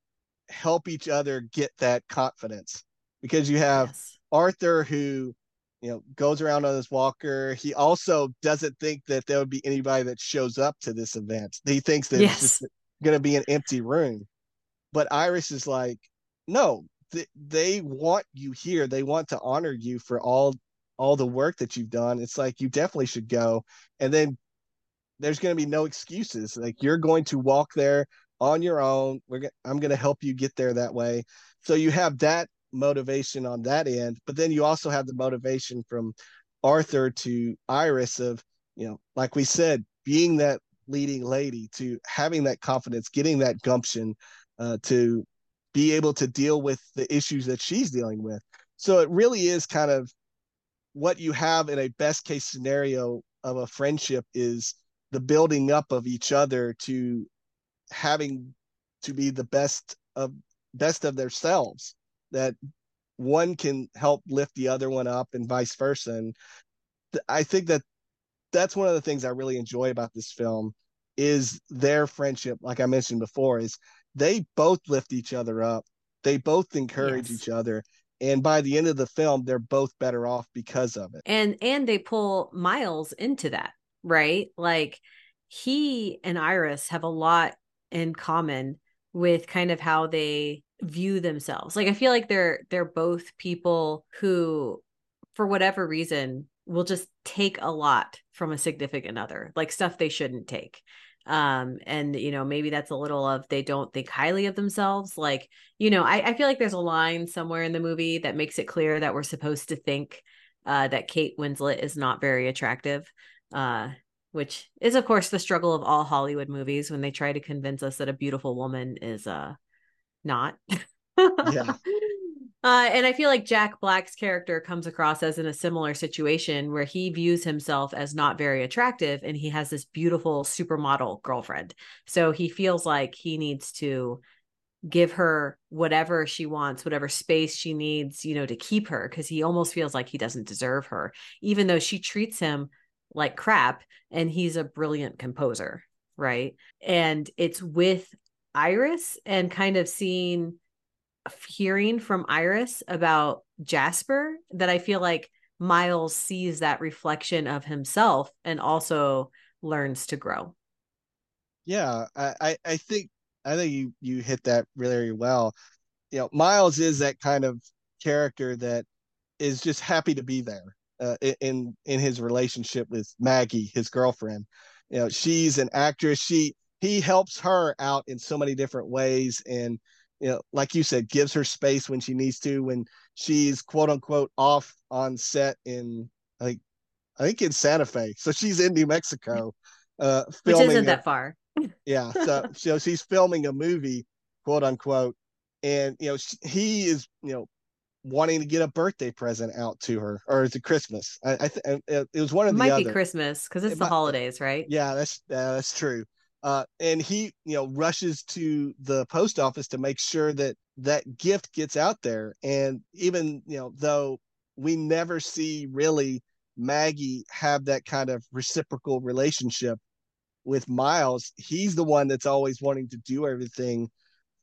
help each other get that confidence because you have yes. Arthur who you know goes around on his walker. He also doesn't think that there would be anybody that shows up to this event. He thinks that yes. it's just going to be an empty room. But iris is like no th- they want you here. They want to honor you for all all the work that you've done. It's like you definitely should go. And then there's going to be no excuses. Like you're going to walk there on your own. We're I'm going to help you get there that way. So you have that motivation on that end, but then you also have the motivation from Arthur to Iris of, you know, like we said, being that leading lady to having that confidence, getting that gumption uh, to be able to deal with the issues that she's dealing with. So it really is kind of what you have in a best case scenario of a friendship is the building up of each other to having to be the best of best of themselves that one can help lift the other one up and vice versa. And i think that that's one of the things i really enjoy about this film is their friendship like i mentioned before is they both lift each other up. They both encourage yes. each other. And by the end of the film they're both better off because of it. And and they pull miles into that right? Like he and Iris have a lot in common with kind of how they view themselves. Like I feel like they're they're both people who for whatever reason will just take a lot from a significant other, like stuff they shouldn't take. Um, and you know, maybe that's a little of they don't think highly of themselves. Like, you know, I, I feel like there's a line somewhere in the movie that makes it clear that we're supposed to think uh, that Kate Winslet is not very attractive uh, which is of course the struggle of all Hollywood movies when they try to convince us that a beautiful woman is uh not. yeah. Uh, and I feel like Jack Black's character comes across as in a similar situation where he views himself as not very attractive and he has this beautiful supermodel girlfriend. So he feels like he needs to give her whatever she wants, whatever space she needs, you know, to keep her because he almost feels like he doesn't deserve her, even though she treats him like crap and he's a brilliant composer right? And it's with iris and kind of seeing hearing from iris about jasper that i feel like miles sees that reflection of himself and also learns to grow. Yeah i i think i think you you hit that really well. You know miles is that kind of character that is just happy to be there uh, in in his relationship with Maggie, his girlfriend. You know, she's an actress. She he helps her out in so many different ways, and you know, like you said, gives her space when she needs to. When she's quote unquote off on set in like I think in Santa Fe, so she's in New Mexico, uh, filming which isn't that far. yeah, so so she's filming a movie, quote unquote, and you know he is you know wanting to get a birthday present out to her, or is it Christmas? I, I th- it was one of it the might other. be Christmas because it's it the might, holidays, right? Yeah, that's uh, that's true. Uh, and he, you know, rushes to the post office to make sure that that gift gets out there. And even, you know, though we never see really Maggie have that kind of reciprocal relationship with Miles, he's the one that's always wanting to do everything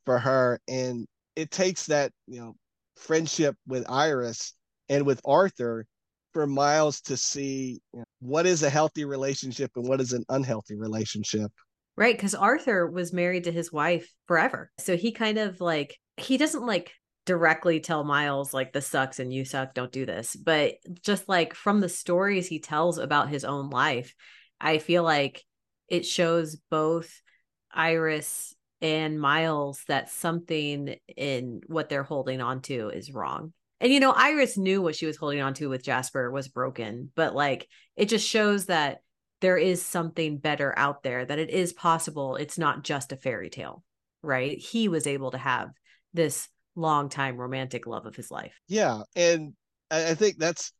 for her. And it takes that, you know, friendship with Iris and with Arthur for Miles to see what is a healthy relationship and what is an unhealthy relationship. Right. Cause Arthur was married to his wife forever. So he kind of like, he doesn't like directly tell Miles, like, this sucks and you suck, don't do this. But just like from the stories he tells about his own life, I feel like it shows both Iris and Miles that something in what they're holding on to is wrong. And you know, Iris knew what she was holding on to with Jasper was broken, but like it just shows that there is something better out there, that it is possible. It's not just a fairy tale, right? He was able to have this long time romantic love of his life. Yeah. And I think that's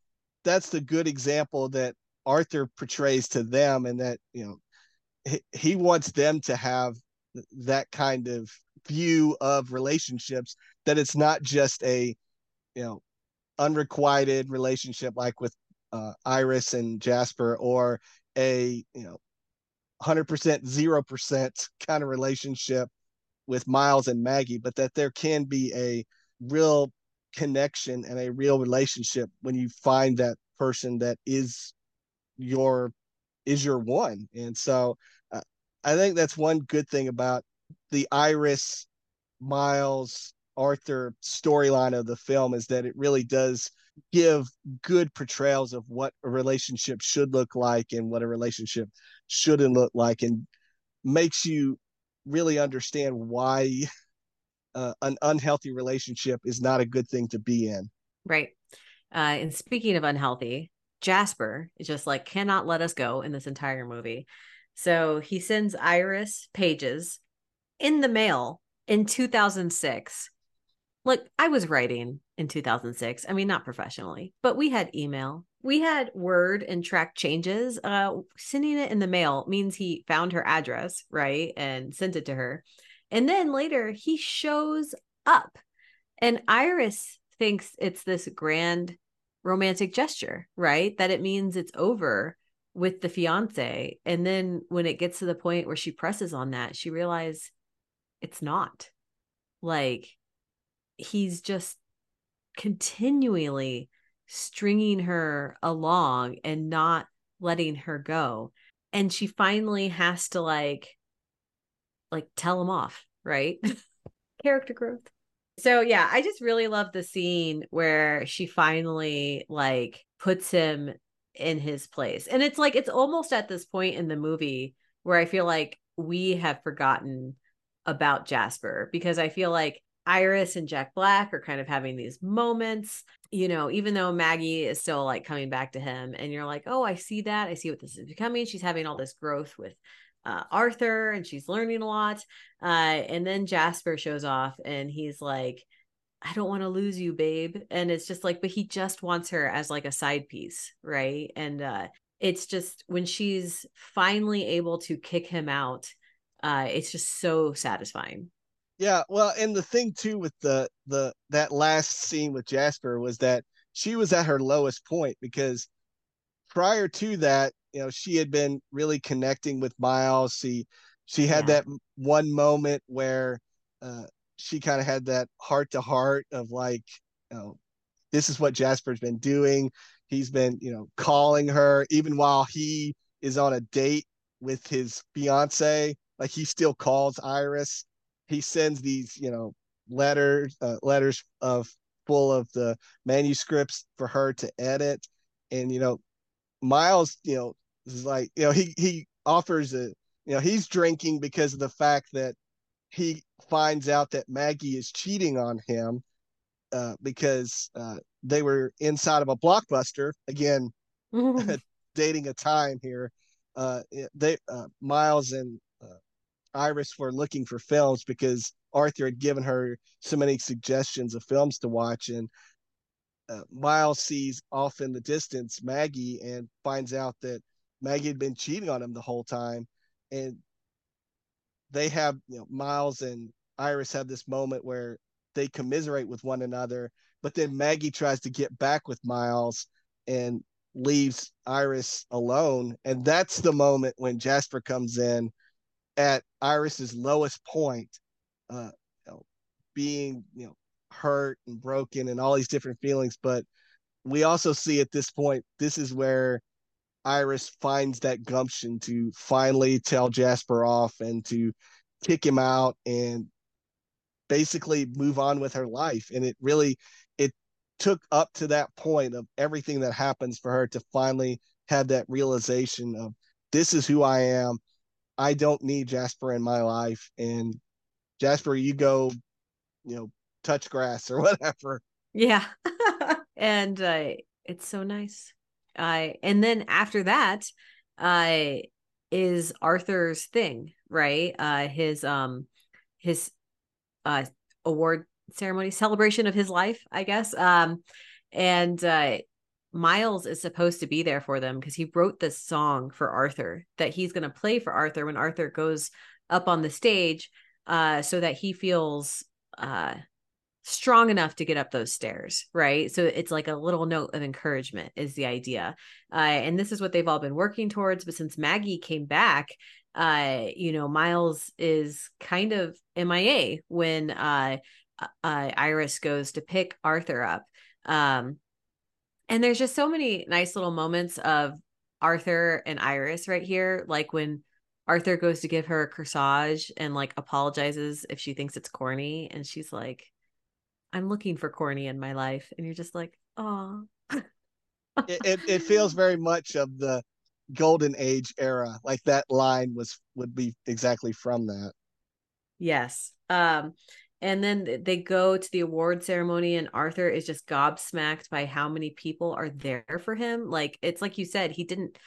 that's the good example that Arthur portrays to them and that, you know, he, he wants them to have that kind of view of relationships that it's not just a you know unrequited relationship like with uh, Iris and Jasper or a you know 100% 0% kind of relationship with Miles and Maggie but that there can be a real connection and a real relationship when you find that person that is your is your one. And so I think that's one good thing about the Iris Miles Arthur storyline of the film is that it really does give good portrayals of what a relationship should look like and what a relationship shouldn't look like and makes you really understand why uh, an unhealthy relationship is not a good thing to be in. Right. Uh, and speaking of unhealthy, Jasper is just like cannot let us go in this entire movie. So he sends Iris pages in the mail in 2006. Look, I was writing in 2006. I mean, not professionally, but we had email. We had word and track changes. Uh, sending it in the mail means he found her address, right? And sent it to her. And then later he shows up. And Iris thinks it's this grand romantic gesture, right? That it means it's over with the fiance. And then when it gets to the point where she presses on that, she realizes it's not. Like he's just continually stringing her along and not letting her go. And she finally has to like like tell him off, right? Character growth. So yeah, I just really love the scene where she finally like puts him in his place. And it's like it's almost at this point in the movie where I feel like we have forgotten about Jasper because I feel like Iris and Jack Black are kind of having these moments, you know, even though Maggie is still like coming back to him and you're like, "Oh, I see that. I see what this is becoming." She's having all this growth with uh, Arthur and she's learning a lot. Uh, and then Jasper shows off and he's like, I don't want to lose you, babe. And it's just like, but he just wants her as like a side piece, right? And uh it's just when she's finally able to kick him out, uh, it's just so satisfying. Yeah, well, and the thing too with the the that last scene with Jasper was that she was at her lowest point because prior to that, you know, she had been really connecting with Miles. She she had yeah. that one moment where uh, she kind of had that heart to heart of like, you know, this is what Jasper's been doing. He's been, you know, calling her even while he is on a date with his fiance. Like he still calls Iris. He sends these, you know, letters, uh, letters of full of the manuscripts for her to edit. And you know, Miles, you know, is like, you know, he he offers a, you know, he's drinking because of the fact that he finds out that Maggie is cheating on him uh, because uh, they were inside of a blockbuster. Again, dating a time here. Uh, they uh, Miles and uh, Iris were looking for films because Arthur had given her so many suggestions of films to watch, and uh, Miles sees off in the distance Maggie and finds out that Maggie had been cheating on him the whole time, and they have you know Miles and Iris have this moment where they commiserate with one another, but then Maggie tries to get back with Miles and leaves Iris alone. And that's the moment when Jasper comes in at Iris's lowest point, uh, you know, being, you know, hurt and broken and all these different feelings. But we also see at this point, this is where Iris finds that gumption to finally tell Jasper off and to kick him out and basically move on with her life. And it really it took up to that point of everything that happens for her to finally have that realization of this is who I am. I don't need Jasper in my life. And Jasper, you go, you know, touch grass or whatever. Yeah. and uh, it's so nice. I and then after that, uh, is Arthur's thing, right? Uh, his um, his uh award ceremony celebration of his life, I guess. Um, and uh, Miles is supposed to be there for them because he wrote this song for Arthur that he's going to play for Arthur when Arthur goes up on the stage, uh, so that he feels uh strong enough to get up those stairs, right? So it's like a little note of encouragement is the idea. Uh, and this is what they've all been working towards. But since Maggie came back, uh, you know, Miles is kind of MIA when uh, uh, Iris goes to pick Arthur up. Um, and there's just so many nice little moments of Arthur and Iris right here, like when Arthur goes to give her a corsage and like apologizes if she thinks it's corny, and she's like, I'm looking for corny in my life. And you're just like, oh. it, it, it feels very much of the golden age era. Like that line was would be exactly from that. Yes. Um, and then they go to the award ceremony, and Arthur is just gobsmacked by how many people are there for him. Like it's like you said, he didn't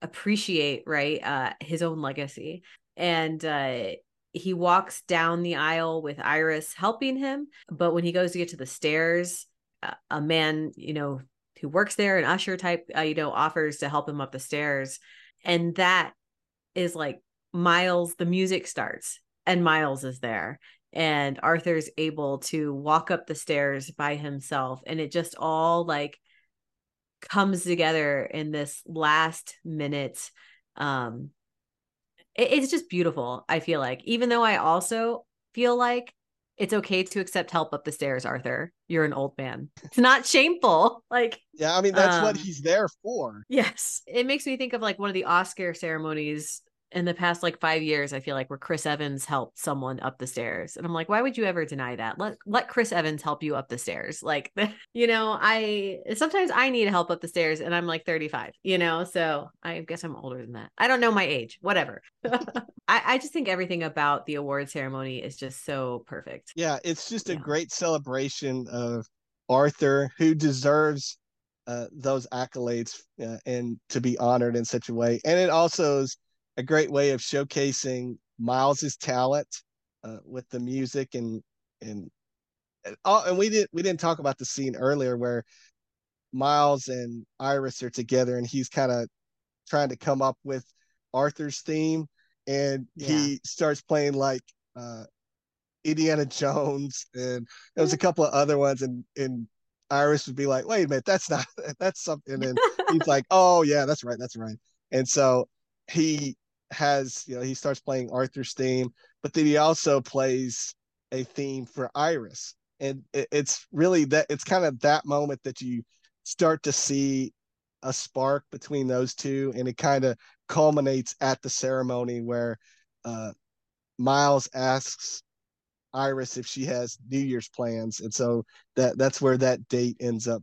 appreciate right uh his own legacy and uh he walks down the aisle with Iris helping him. But when he goes to get to the stairs, a man, you know, who works there, an usher type, uh, you know, offers to help him up the stairs. And that is like Miles, the music starts and Miles is there. And Arthur's able to walk up the stairs by himself. And it just all like comes together in this last minute um it, it's just beautiful. I feel like, even though I also feel like it's okay to accept help up the stairs, Arthur. You're an old man. It's not shameful. Like, yeah, I mean, that's um, what he's there for. Yes. It makes me think of like one of the Oscar ceremonies in the past like five years, I feel like where Chris Evans helped someone up the stairs. And I'm like, why would you ever deny that? Let let Chris Evans help you up the stairs. Like, you know, I sometimes I need help up the stairs and I'm like 35, you know, so I guess I'm older than that. I don't know my age, whatever. I, I just think everything about the award ceremony is just so perfect. Yeah, it's just a yeah. great celebration of Arthur who deserves uh, those accolades uh, and to be honored in such a way. And it also is a great way of showcasing Miles's talent uh, with the music and and and, oh, and we didn't we didn't talk about the scene earlier where Miles and Iris are together and he's kind of trying to come up with Arthur's theme and yeah. he starts playing like uh, Indiana Jones and there was a couple of other ones and and Iris would be like, wait a minute, that's not that's something and he's like, oh yeah, that's right, that's right. And so he has you know he starts playing Arthur's theme, but then he also plays a theme for Iris, and it, it's really that it's kind of that moment that you start to see a spark between those two, and it kind of culminates at the ceremony where uh, Miles asks Iris if she has New Year's plans, and so that that's where that date ends up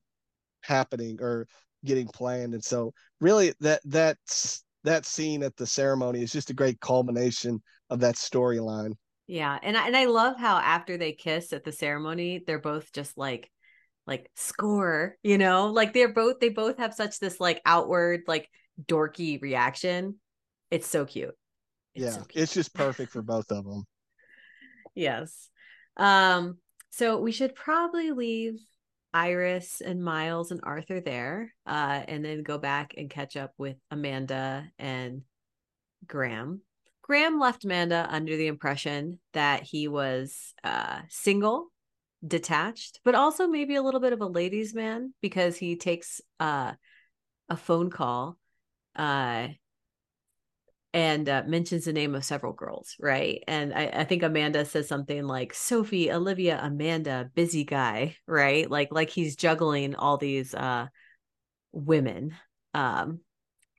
happening or getting planned, and so really that that's that scene at the ceremony is just a great culmination of that storyline. Yeah, and I, and I love how after they kiss at the ceremony, they're both just like like score, you know? Like they're both they both have such this like outward like dorky reaction. It's so cute. It's yeah, so cute. it's just perfect for both of them. yes. Um so we should probably leave Iris and Miles and Arthur there, uh, and then go back and catch up with Amanda and Graham. Graham left Amanda under the impression that he was uh, single, detached, but also maybe a little bit of a ladies' man because he takes uh, a phone call uh and uh, mentions the name of several girls, right? And I, I, think Amanda says something like Sophie, Olivia, Amanda, busy guy, right? Like like he's juggling all these uh, women, um,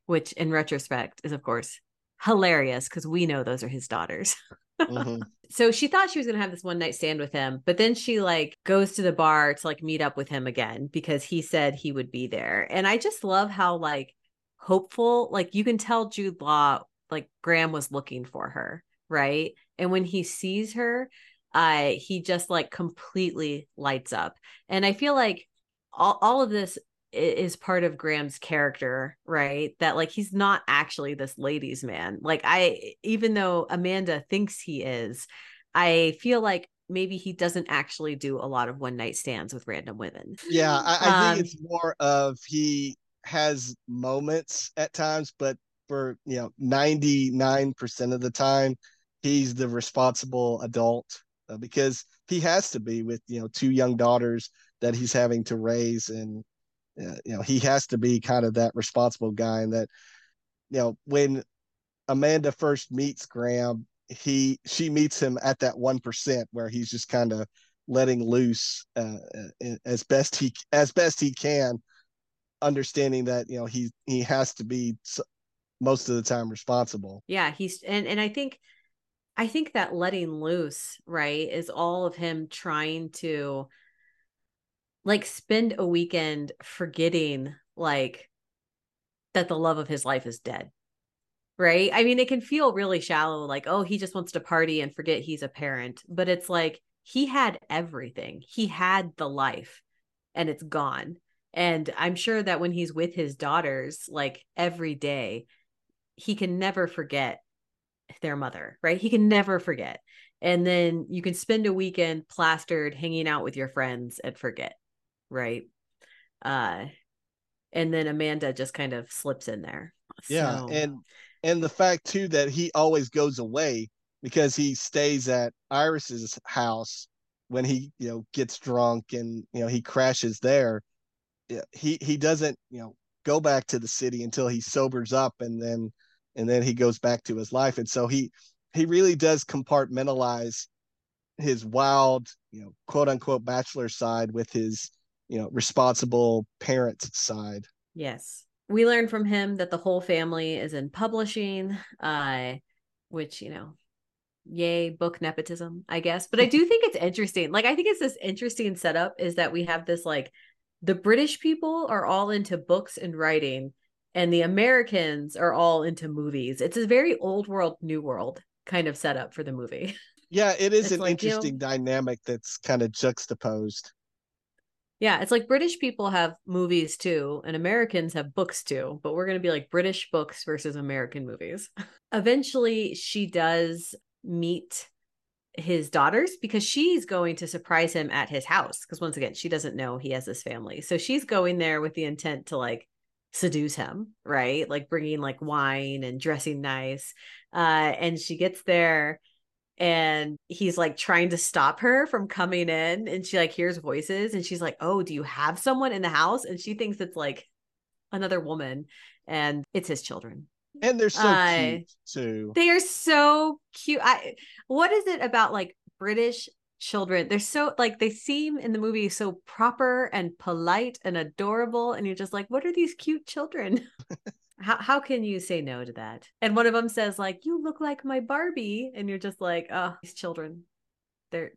which in retrospect is of course hilarious because we know those are his daughters. mm-hmm. So she thought she was gonna have this one night stand with him, but then she like goes to the bar to like meet up with him again because he said he would be there. And I just love how like hopeful, like you can tell Jude Law like Graham was looking for her, right? And when he sees her, uh, he just like completely lights up. And I feel like all, all of this is part of Graham's character, right? That like he's not actually this ladies' man. Like I, even though Amanda thinks he is, I feel like maybe he doesn't actually do a lot of one night stands with random women. Yeah, I, I um, think it's more of he has moments at times, but for you know 99% of the time he's the responsible adult uh, because he has to be with you know two young daughters that he's having to raise and uh, you know he has to be kind of that responsible guy and that you know when amanda first meets graham he she meets him at that 1% where he's just kind of letting loose uh, uh, as best he as best he can understanding that you know he he has to be most of the time responsible. Yeah, he's and and I think I think that letting loose, right, is all of him trying to like spend a weekend forgetting like that the love of his life is dead. Right? I mean, it can feel really shallow like, oh, he just wants to party and forget he's a parent, but it's like he had everything. He had the life and it's gone. And I'm sure that when he's with his daughters, like every day, he can never forget their mother, right? He can never forget. And then you can spend a weekend plastered hanging out with your friends and forget, right? Uh and then Amanda just kind of slips in there. Yeah, so... and and the fact too that he always goes away because he stays at Iris's house when he, you know, gets drunk and, you know, he crashes there. He he doesn't, you know, go back to the city until he sobers up and then and then he goes back to his life. And so he he really does compartmentalize his wild you know quote unquote bachelor side with his you know responsible parent side. Yes. We learned from him that the whole family is in publishing uh which you know yay book nepotism i guess. But i do think it's interesting. Like i think it's this interesting setup is that we have this like the british people are all into books and writing and the Americans are all into movies. It's a very old world, new world kind of setup for the movie. Yeah, it is it's an like, interesting you know, dynamic that's kind of juxtaposed. Yeah, it's like British people have movies too, and Americans have books too, but we're going to be like British books versus American movies. Eventually, she does meet his daughters because she's going to surprise him at his house because once again she doesn't know he has this family so she's going there with the intent to like seduce him, right? Like bringing like wine and dressing nice. Uh, and she gets there and he's like trying to stop her from coming in and she like hears voices and she's like, "Oh, do you have someone in the house?" and she thinks it's like another woman and it's his children. And they're so uh, cute too. They are so cute. I what is it about like British children they're so like they seem in the movie so proper and polite and adorable and you're just like what are these cute children? How, how can you say no to that? And one of them says like you look like my barbie and you're just like oh these children they're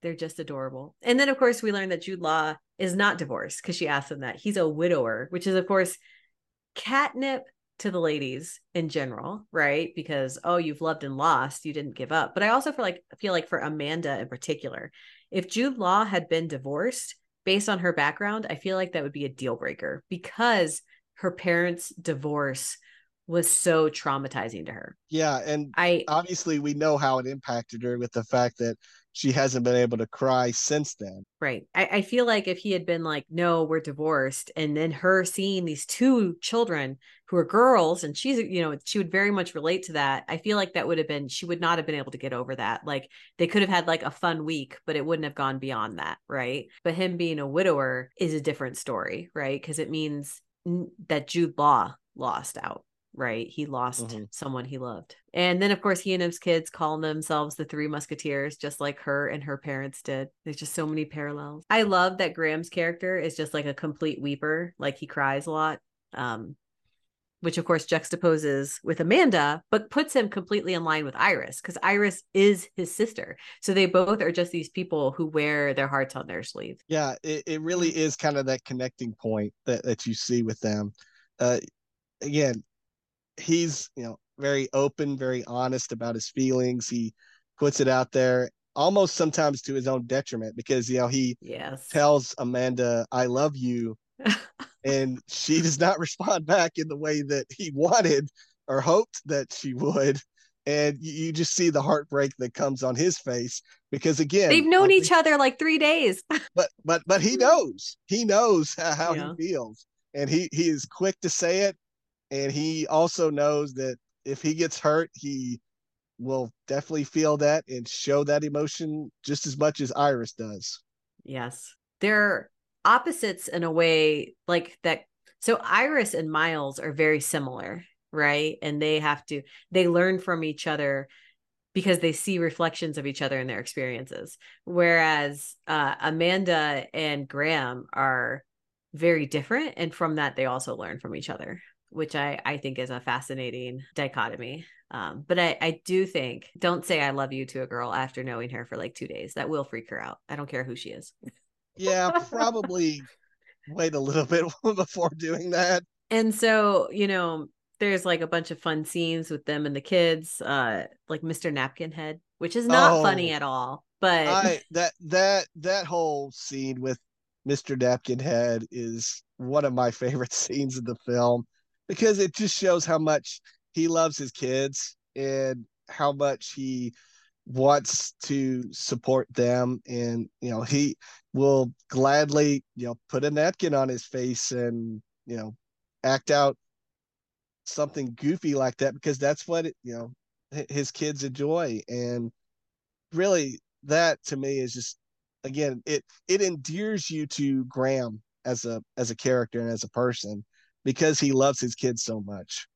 they're just adorable. And then of course we learn that jude law is not divorced because she asked him that. He's a widower which is of course catnip to the ladies in general, right? Because oh, you've loved and lost, you didn't give up. But I also feel like feel like for Amanda in particular, if Jude Law had been divorced based on her background, I feel like that would be a deal breaker because her parents' divorce was so traumatizing to her. Yeah, and I obviously we know how it impacted her with the fact that she hasn't been able to cry since then. Right. I, I feel like if he had been like, no, we're divorced, and then her seeing these two children who are girls, and she's, you know, she would very much relate to that. I feel like that would have been, she would not have been able to get over that. Like they could have had like a fun week, but it wouldn't have gone beyond that. Right. But him being a widower is a different story. Right. Because it means that Jude Law lost out right? He lost mm-hmm. someone he loved. And then, of course, he and his kids call themselves the Three Musketeers, just like her and her parents did. There's just so many parallels. I love that Graham's character is just like a complete weeper, like he cries a lot. Um, which of course juxtaposes with Amanda, but puts him completely in line with Iris because Iris is his sister. So they both are just these people who wear their hearts on their sleeve. Yeah, it, it really is kind of that connecting point that, that you see with them. Uh, again, he's you know very open, very honest about his feelings. He puts it out there almost sometimes to his own detriment because you know he yes. tells Amanda, "I love you," and she does not respond back in the way that he wanted or hoped that she would. And you just see the heartbreak that comes on his face because again they've known each other like three days. but but but he knows he knows how yeah. he feels, and he he is quick to say it and he also knows that if he gets hurt, he will definitely feel that and show that emotion just as much as Iris does. Yes. They're opposites in a way like that. So Iris and Miles are very similar, right? And they have to, they learn from each other because they see reflections of each other in their experiences. Whereas uh, Amanda and Graham are very different. And from that, they also learn from each other which I, I think is a fascinating dichotomy. Um, but I, I do think don't say I love you to a girl after knowing her for like two days. That will freak her out. I don't care who she is. Yeah, probably wait a little bit before doing that. And so, you know, there's like a bunch of fun scenes with them and the kids, uh, like Mr. Napkin Head, which is not oh, funny at all. But I that that that whole scene with Mr. Napkin Head is one of my favorite scenes in the film because it just shows how much he loves his kids and how much he wants to support them. And you know he will gladly you know put a napkin on his face and you know act out something goofy like that because that's what it, you know his kids enjoy. And really that to me is just again it it endears you to Graham as a as a character and as a person because he loves his kids so much.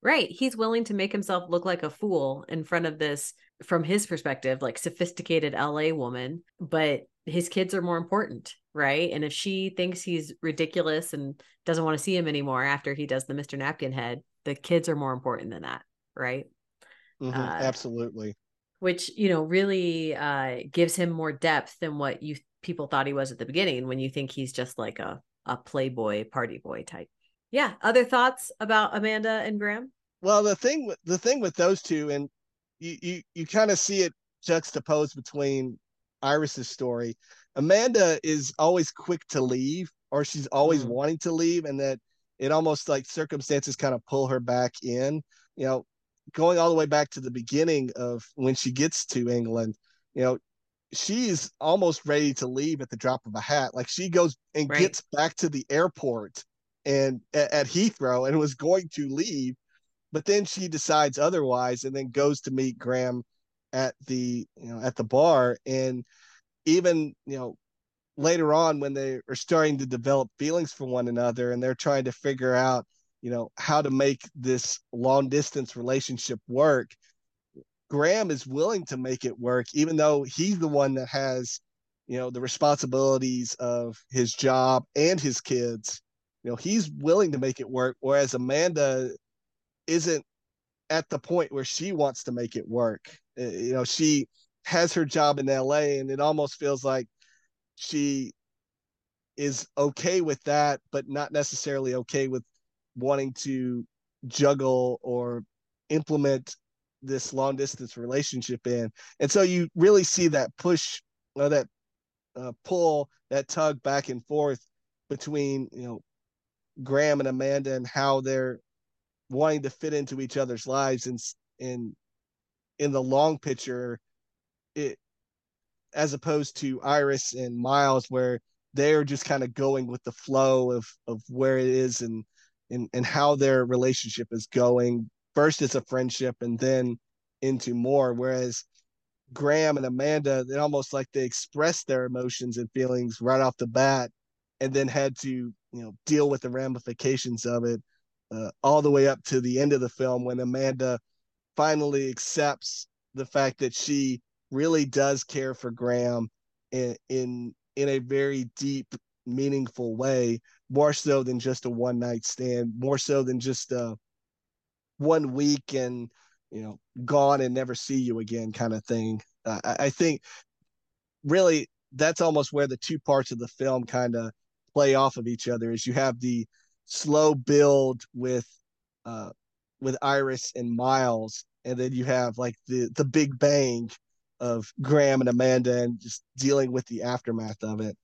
Right. He's willing to make himself look like a fool in front of this, from his perspective, like sophisticated LA woman, but his kids are more important. Right. And if she thinks he's ridiculous and doesn't want to see him anymore after he does the Mr. Napkin head, the kids are more important than that. Right. Mm-hmm, uh, absolutely. Which, you know, really uh, gives him more depth than what you people thought he was at the beginning when you think he's just like a, a playboy party boy type yeah other thoughts about amanda and graham well the thing with the thing with those two and you you, you kind of see it juxtaposed between iris's story amanda is always quick to leave or she's always mm. wanting to leave and that it almost like circumstances kind of pull her back in you know going all the way back to the beginning of when she gets to england you know she's almost ready to leave at the drop of a hat like she goes and right. gets back to the airport and at, at Heathrow and was going to leave, but then she decides otherwise and then goes to meet Graham at the you know at the bar. And even you know later on when they are starting to develop feelings for one another and they're trying to figure out you know how to make this long distance relationship work graham is willing to make it work even though he's the one that has you know the responsibilities of his job and his kids you know, he's willing to make it work, whereas Amanda isn't at the point where she wants to make it work. Uh, you know, she has her job in LA, and it almost feels like she is okay with that, but not necessarily okay with wanting to juggle or implement this long distance relationship in. And so you really see that push or that uh, pull, that tug back and forth between, you know, Graham and Amanda and how they're wanting to fit into each other's lives and in in the long picture it as opposed to Iris and Miles where they're just kind of going with the flow of of where it is and and and how their relationship is going. First as a friendship and then into more whereas Graham and Amanda they almost like they express their emotions and feelings right off the bat and then had to you know deal with the ramifications of it uh, all the way up to the end of the film when Amanda finally accepts the fact that she really does care for Graham in in, in a very deep, meaningful way, more so than just a one night stand, more so than just a one week and you know gone and never see you again kind of thing. Uh, I, I think really that's almost where the two parts of the film kind of play off of each other. Is you have the slow build with uh, with Iris and Miles, and then you have like the the big bang of Graham and Amanda and just dealing with the aftermath of it.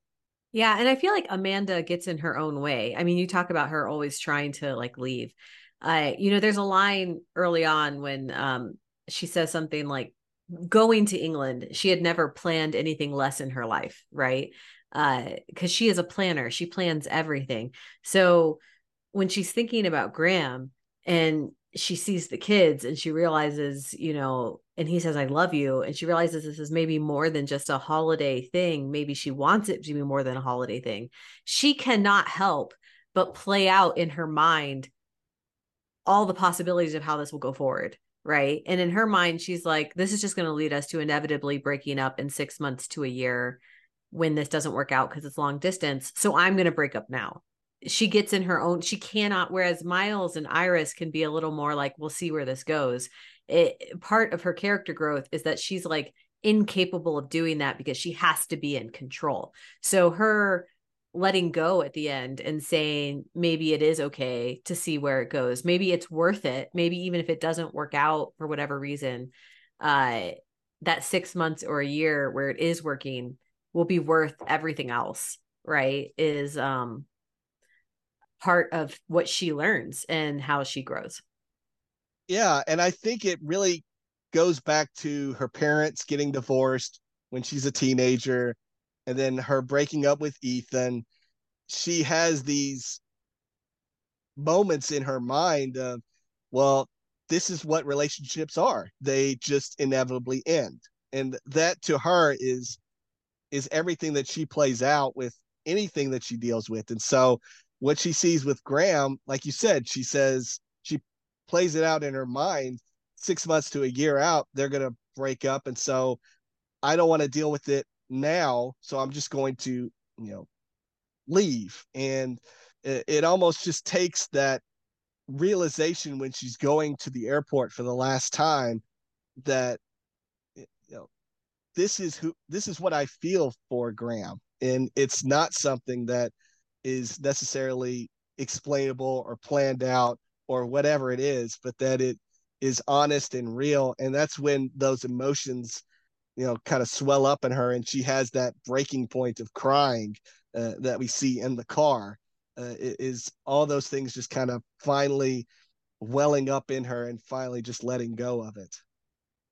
Yeah, and I feel like Amanda gets in her own way. I mean, you talk about her always trying to like leave. Uh, you know, there's a line early on when um she says something like going to England, she had never planned anything less in her life, right? Uh, because she is a planner, she plans everything. So when she's thinking about Graham and she sees the kids and she realizes, you know, and he says, I love you. And she realizes this is maybe more than just a holiday thing. Maybe she wants it to be more than a holiday thing. She cannot help but play out in her mind all the possibilities of how this will go forward. Right. And in her mind, she's like, this is just going to lead us to inevitably breaking up in six months to a year when this doesn't work out because it's long distance. So I'm going to break up now. She gets in her own she cannot whereas miles and iris can be a little more like we'll see where this goes. It part of her character growth is that she's like incapable of doing that because she has to be in control. So her letting go at the end and saying maybe it is okay to see where it goes. Maybe it's worth it. Maybe even if it doesn't work out for whatever reason uh that 6 months or a year where it is working will be worth everything else right is um part of what she learns and how she grows. Yeah, and I think it really goes back to her parents getting divorced when she's a teenager and then her breaking up with Ethan. She has these moments in her mind of, well, this is what relationships are. They just inevitably end. And that to her is is everything that she plays out with anything that she deals with. And so what she sees with Graham, like you said, she says she plays it out in her mind six months to a year out, they're going to break up. And so I don't want to deal with it now. So I'm just going to, you know, leave. And it, it almost just takes that realization when she's going to the airport for the last time that, this is who, this is what I feel for Graham. And it's not something that is necessarily explainable or planned out or whatever it is, but that it is honest and real. And that's when those emotions, you know, kind of swell up in her and she has that breaking point of crying uh, that we see in the car. Uh, is all those things just kind of finally welling up in her and finally just letting go of it.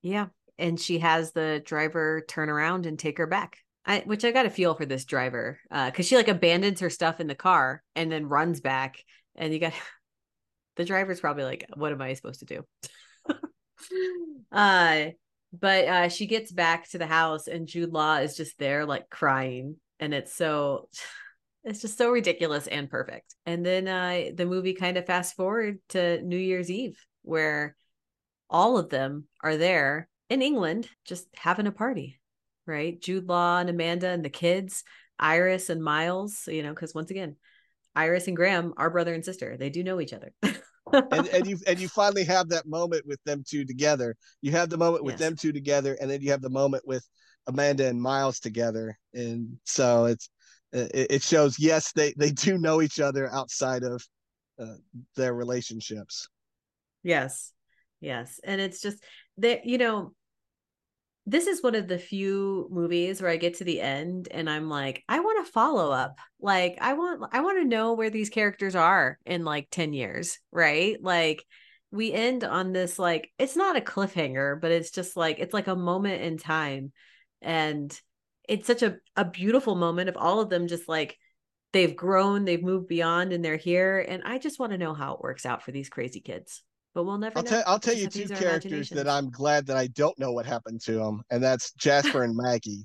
Yeah. And she has the driver turn around and take her back. I, which I got a feel for this driver because uh, she like abandons her stuff in the car and then runs back, and you got the driver's probably like, "What am I supposed to do?" uh, but uh, she gets back to the house, and Jude Law is just there, like crying, and it's so. It's just so ridiculous and perfect. And then uh, the movie kind of fast forward to New Year's Eve, where all of them are there in England, just having a party right? Jude Law and Amanda and the kids, Iris and Miles, you know, because once again, Iris and Graham are brother and sister. They do know each other. and, and you and you finally have that moment with them two together. You have the moment with yes. them two together, and then you have the moment with Amanda and Miles together. And so it's it, it shows yes they they do know each other outside of uh, their relationships. Yes, yes, and it's just that you know this is one of the few movies where I get to the end and I'm like, I want to follow up. Like, I want, I want to know where these characters are in like 10 years, right? Like, we end on this, like, it's not a cliffhanger, but it's just like, it's like a moment in time. And it's such a, a beautiful moment of all of them just like, they've grown, they've moved beyond, and they're here. And I just want to know how it works out for these crazy kids but we'll never I'll, tell, I'll tell you two characters that I'm glad that I don't know what happened to them, and that's Jasper and Maggie.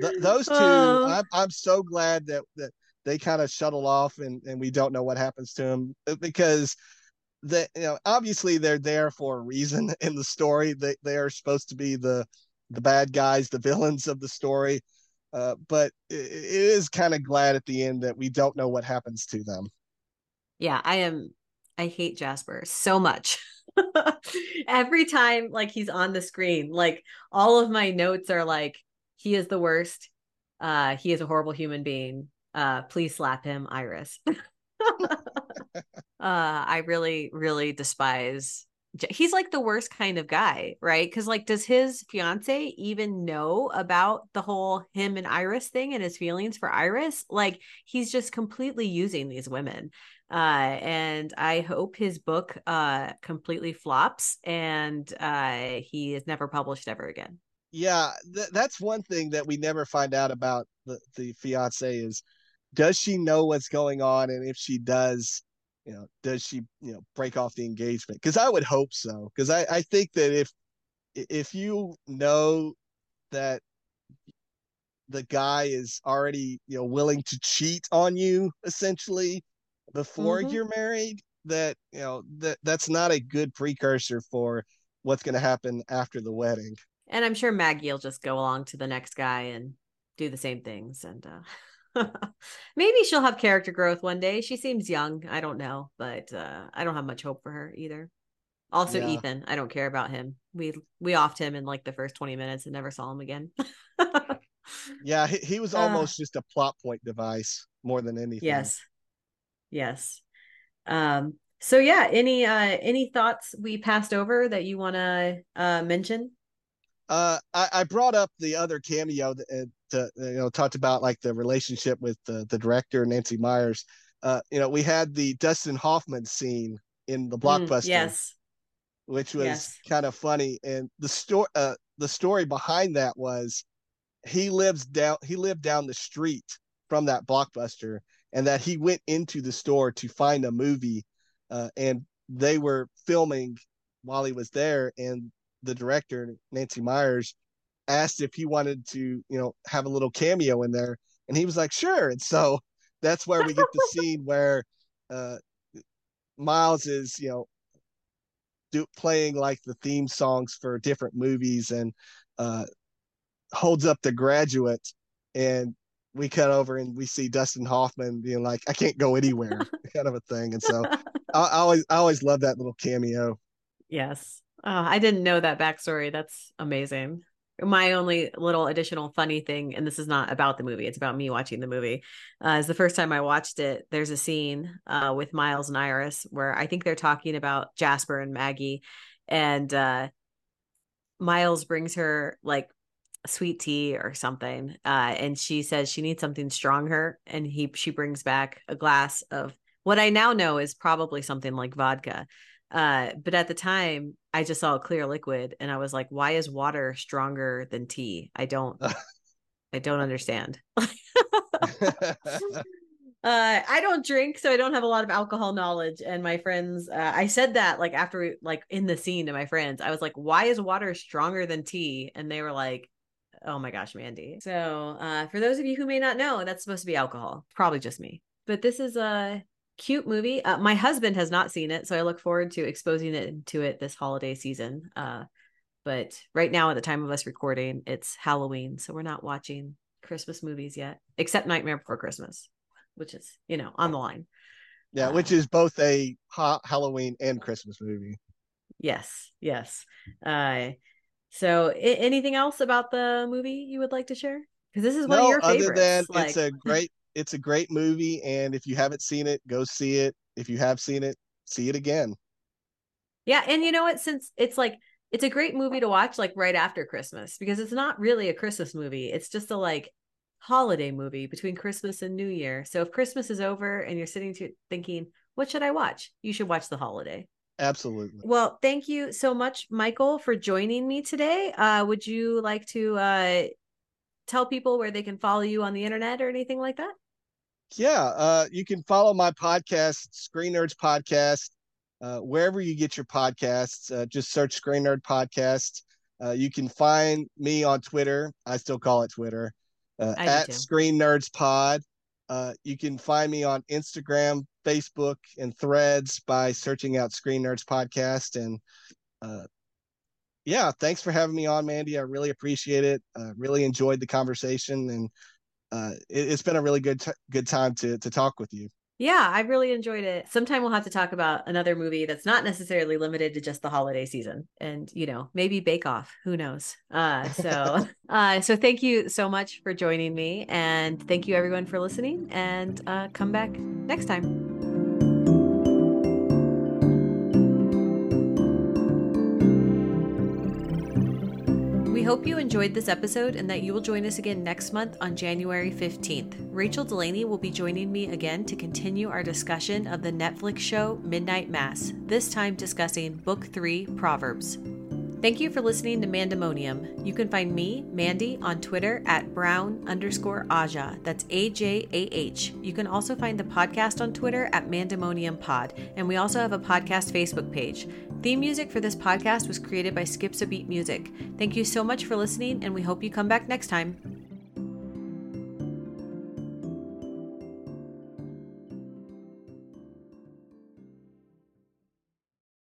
Th- those two, oh. I'm, I'm so glad that that they kind of shuttle off and and we don't know what happens to them uh, because that you know obviously they're there for a reason in the story. They they are supposed to be the the bad guys, the villains of the story. Uh, but it, it is kind of glad at the end that we don't know what happens to them. Yeah, I am. I hate Jasper so much. Every time, like he's on the screen, like all of my notes are like, he is the worst. Uh, he is a horrible human being. Uh, please slap him, Iris. uh, I really, really despise. He's like the worst kind of guy, right? Because like, does his fiance even know about the whole him and Iris thing and his feelings for Iris? Like, he's just completely using these women. Uh, and I hope his book uh completely flops and uh he is never published ever again. Yeah, th- that's one thing that we never find out about the the fiance is does she know what's going on? And if she does you know does she you know break off the engagement? Because i would hope so. Because I, I think that if if you know that the guy is already you know willing to cheat on you essentially before mm-hmm. you're married that you know that that's not a good precursor for what's going to happen after the wedding and i'm sure maggie will just go along to the next guy and do the same things and uh Maybe she'll have character growth one day. She seems young. I don't know, but uh, I don't have much hope for her either. Also, yeah. Ethan. I don't care about him. We we offed him in like the first twenty minutes and never saw him again. yeah, he, he was uh. almost uh, just a plot point device more than anything. Yes, yes. Um. So yeah, any uh any thoughts we passed over that you want to uh mention? Uh, I, I brought up the other cameo that, uh, to, you know talked about like the relationship with the the director Nancy Meyers Uh, you know, we had the Dustin Hoffman scene in the mm, blockbuster. Mm, yes. Which was yes. kind of funny, and the story uh, the story behind that was he lives down he lived down the street from that blockbuster, and that he went into the store to find a movie, uh, and they were filming while he was there, and the director Nancy Meyers asked if he wanted to, you know, have a little cameo in there, and he was like, "Sure." And so that's where we get the scene where uh, Miles is, you know, do, playing like the theme songs for different movies and uh, holds up the graduate, and we cut over and we see Dustin Hoffman being like, "I can't go anywhere," kind of a thing. And so I, I always, I always love that little cameo. Yes. Oh, I didn't know that backstory. That's amazing my only little additional funny thing, and this is not about the movie, it's about me watching the movie. Uh, is the first time I watched it, there's a scene uh, with Miles and Iris where I think they're talking about Jasper and Maggie, and uh, Miles brings her like sweet tea or something, uh, and she says she needs something stronger, and he she brings back a glass of what I now know is probably something like vodka. Uh, but at the time, I just saw a clear liquid and I was like, why is water stronger than tea? I don't I don't understand. uh, I don't drink, so I don't have a lot of alcohol knowledge. And my friends, uh, I said that like after we, like in the scene to my friends, I was like, "Why is water stronger than tea?" And they were like, "Oh my gosh, Mandy." So, uh, for those of you who may not know, that's supposed to be alcohol. Probably just me. But this is a cute movie. Uh, my husband has not seen it, so I look forward to exposing it to it this holiday season. Uh, but right now, at the time of us recording, it's Halloween, so we're not watching Christmas movies yet, except Nightmare Before Christmas, which is you know on the line. Yeah, which is both a ha- Halloween and Christmas movie. Yes, yes. Uh, so, I- anything else about the movie you would like to share? Because this is one no, of your favorites. Other than like... it's a great it's a great movie, and if you haven't seen it, go see it. If you have seen it, see it again. Yeah, and you know what? Since it's like it's a great movie to watch like right after Christmas because it's not really a Christmas movie. It's just a like holiday movie between Christmas and New Year. So if Christmas is over and you're sitting to thinking, what should I watch? You should watch The Holiday. Absolutely. Well, thank you so much, Michael, for joining me today. Uh, would you like to uh, tell people where they can follow you on the internet or anything like that? yeah, uh, you can follow my podcast, Screen Nerds Podcast, uh, wherever you get your podcasts. Uh, just search Screen Nerd Podcast. Uh, you can find me on Twitter. I still call it Twitter uh, at Screen Nerds Pod. Uh, you can find me on Instagram, Facebook, and Threads by searching out Screen Nerds Podcast. And uh, yeah, thanks for having me on, Mandy. I really appreciate it. Uh, really enjoyed the conversation, and uh, it, has been a really good t- good time to to talk with you. Yeah, I really enjoyed it. Sometime we'll have to talk about another movie that's not necessarily limited to just the holiday season, and you know, maybe Bake Off. Who knows? Uh, so, uh, so thank you so much for joining me, and thank you everyone for listening. And uh, come back next time. Hope you enjoyed this episode and that you will join us again next month on January 15th. Rachel Delaney will be joining me again to continue our discussion of the Netflix show Midnight Mass, this time discussing Book 3 Proverbs. Thank you for listening to Mandemonium. You can find me, Mandy, on Twitter at brown underscore Ajah. That's A J A H. You can also find the podcast on Twitter at Mandemonium Pod, and we also have a podcast Facebook page. Theme music for this podcast was created by Skips a Beat Music. Thank you so much for listening, and we hope you come back next time.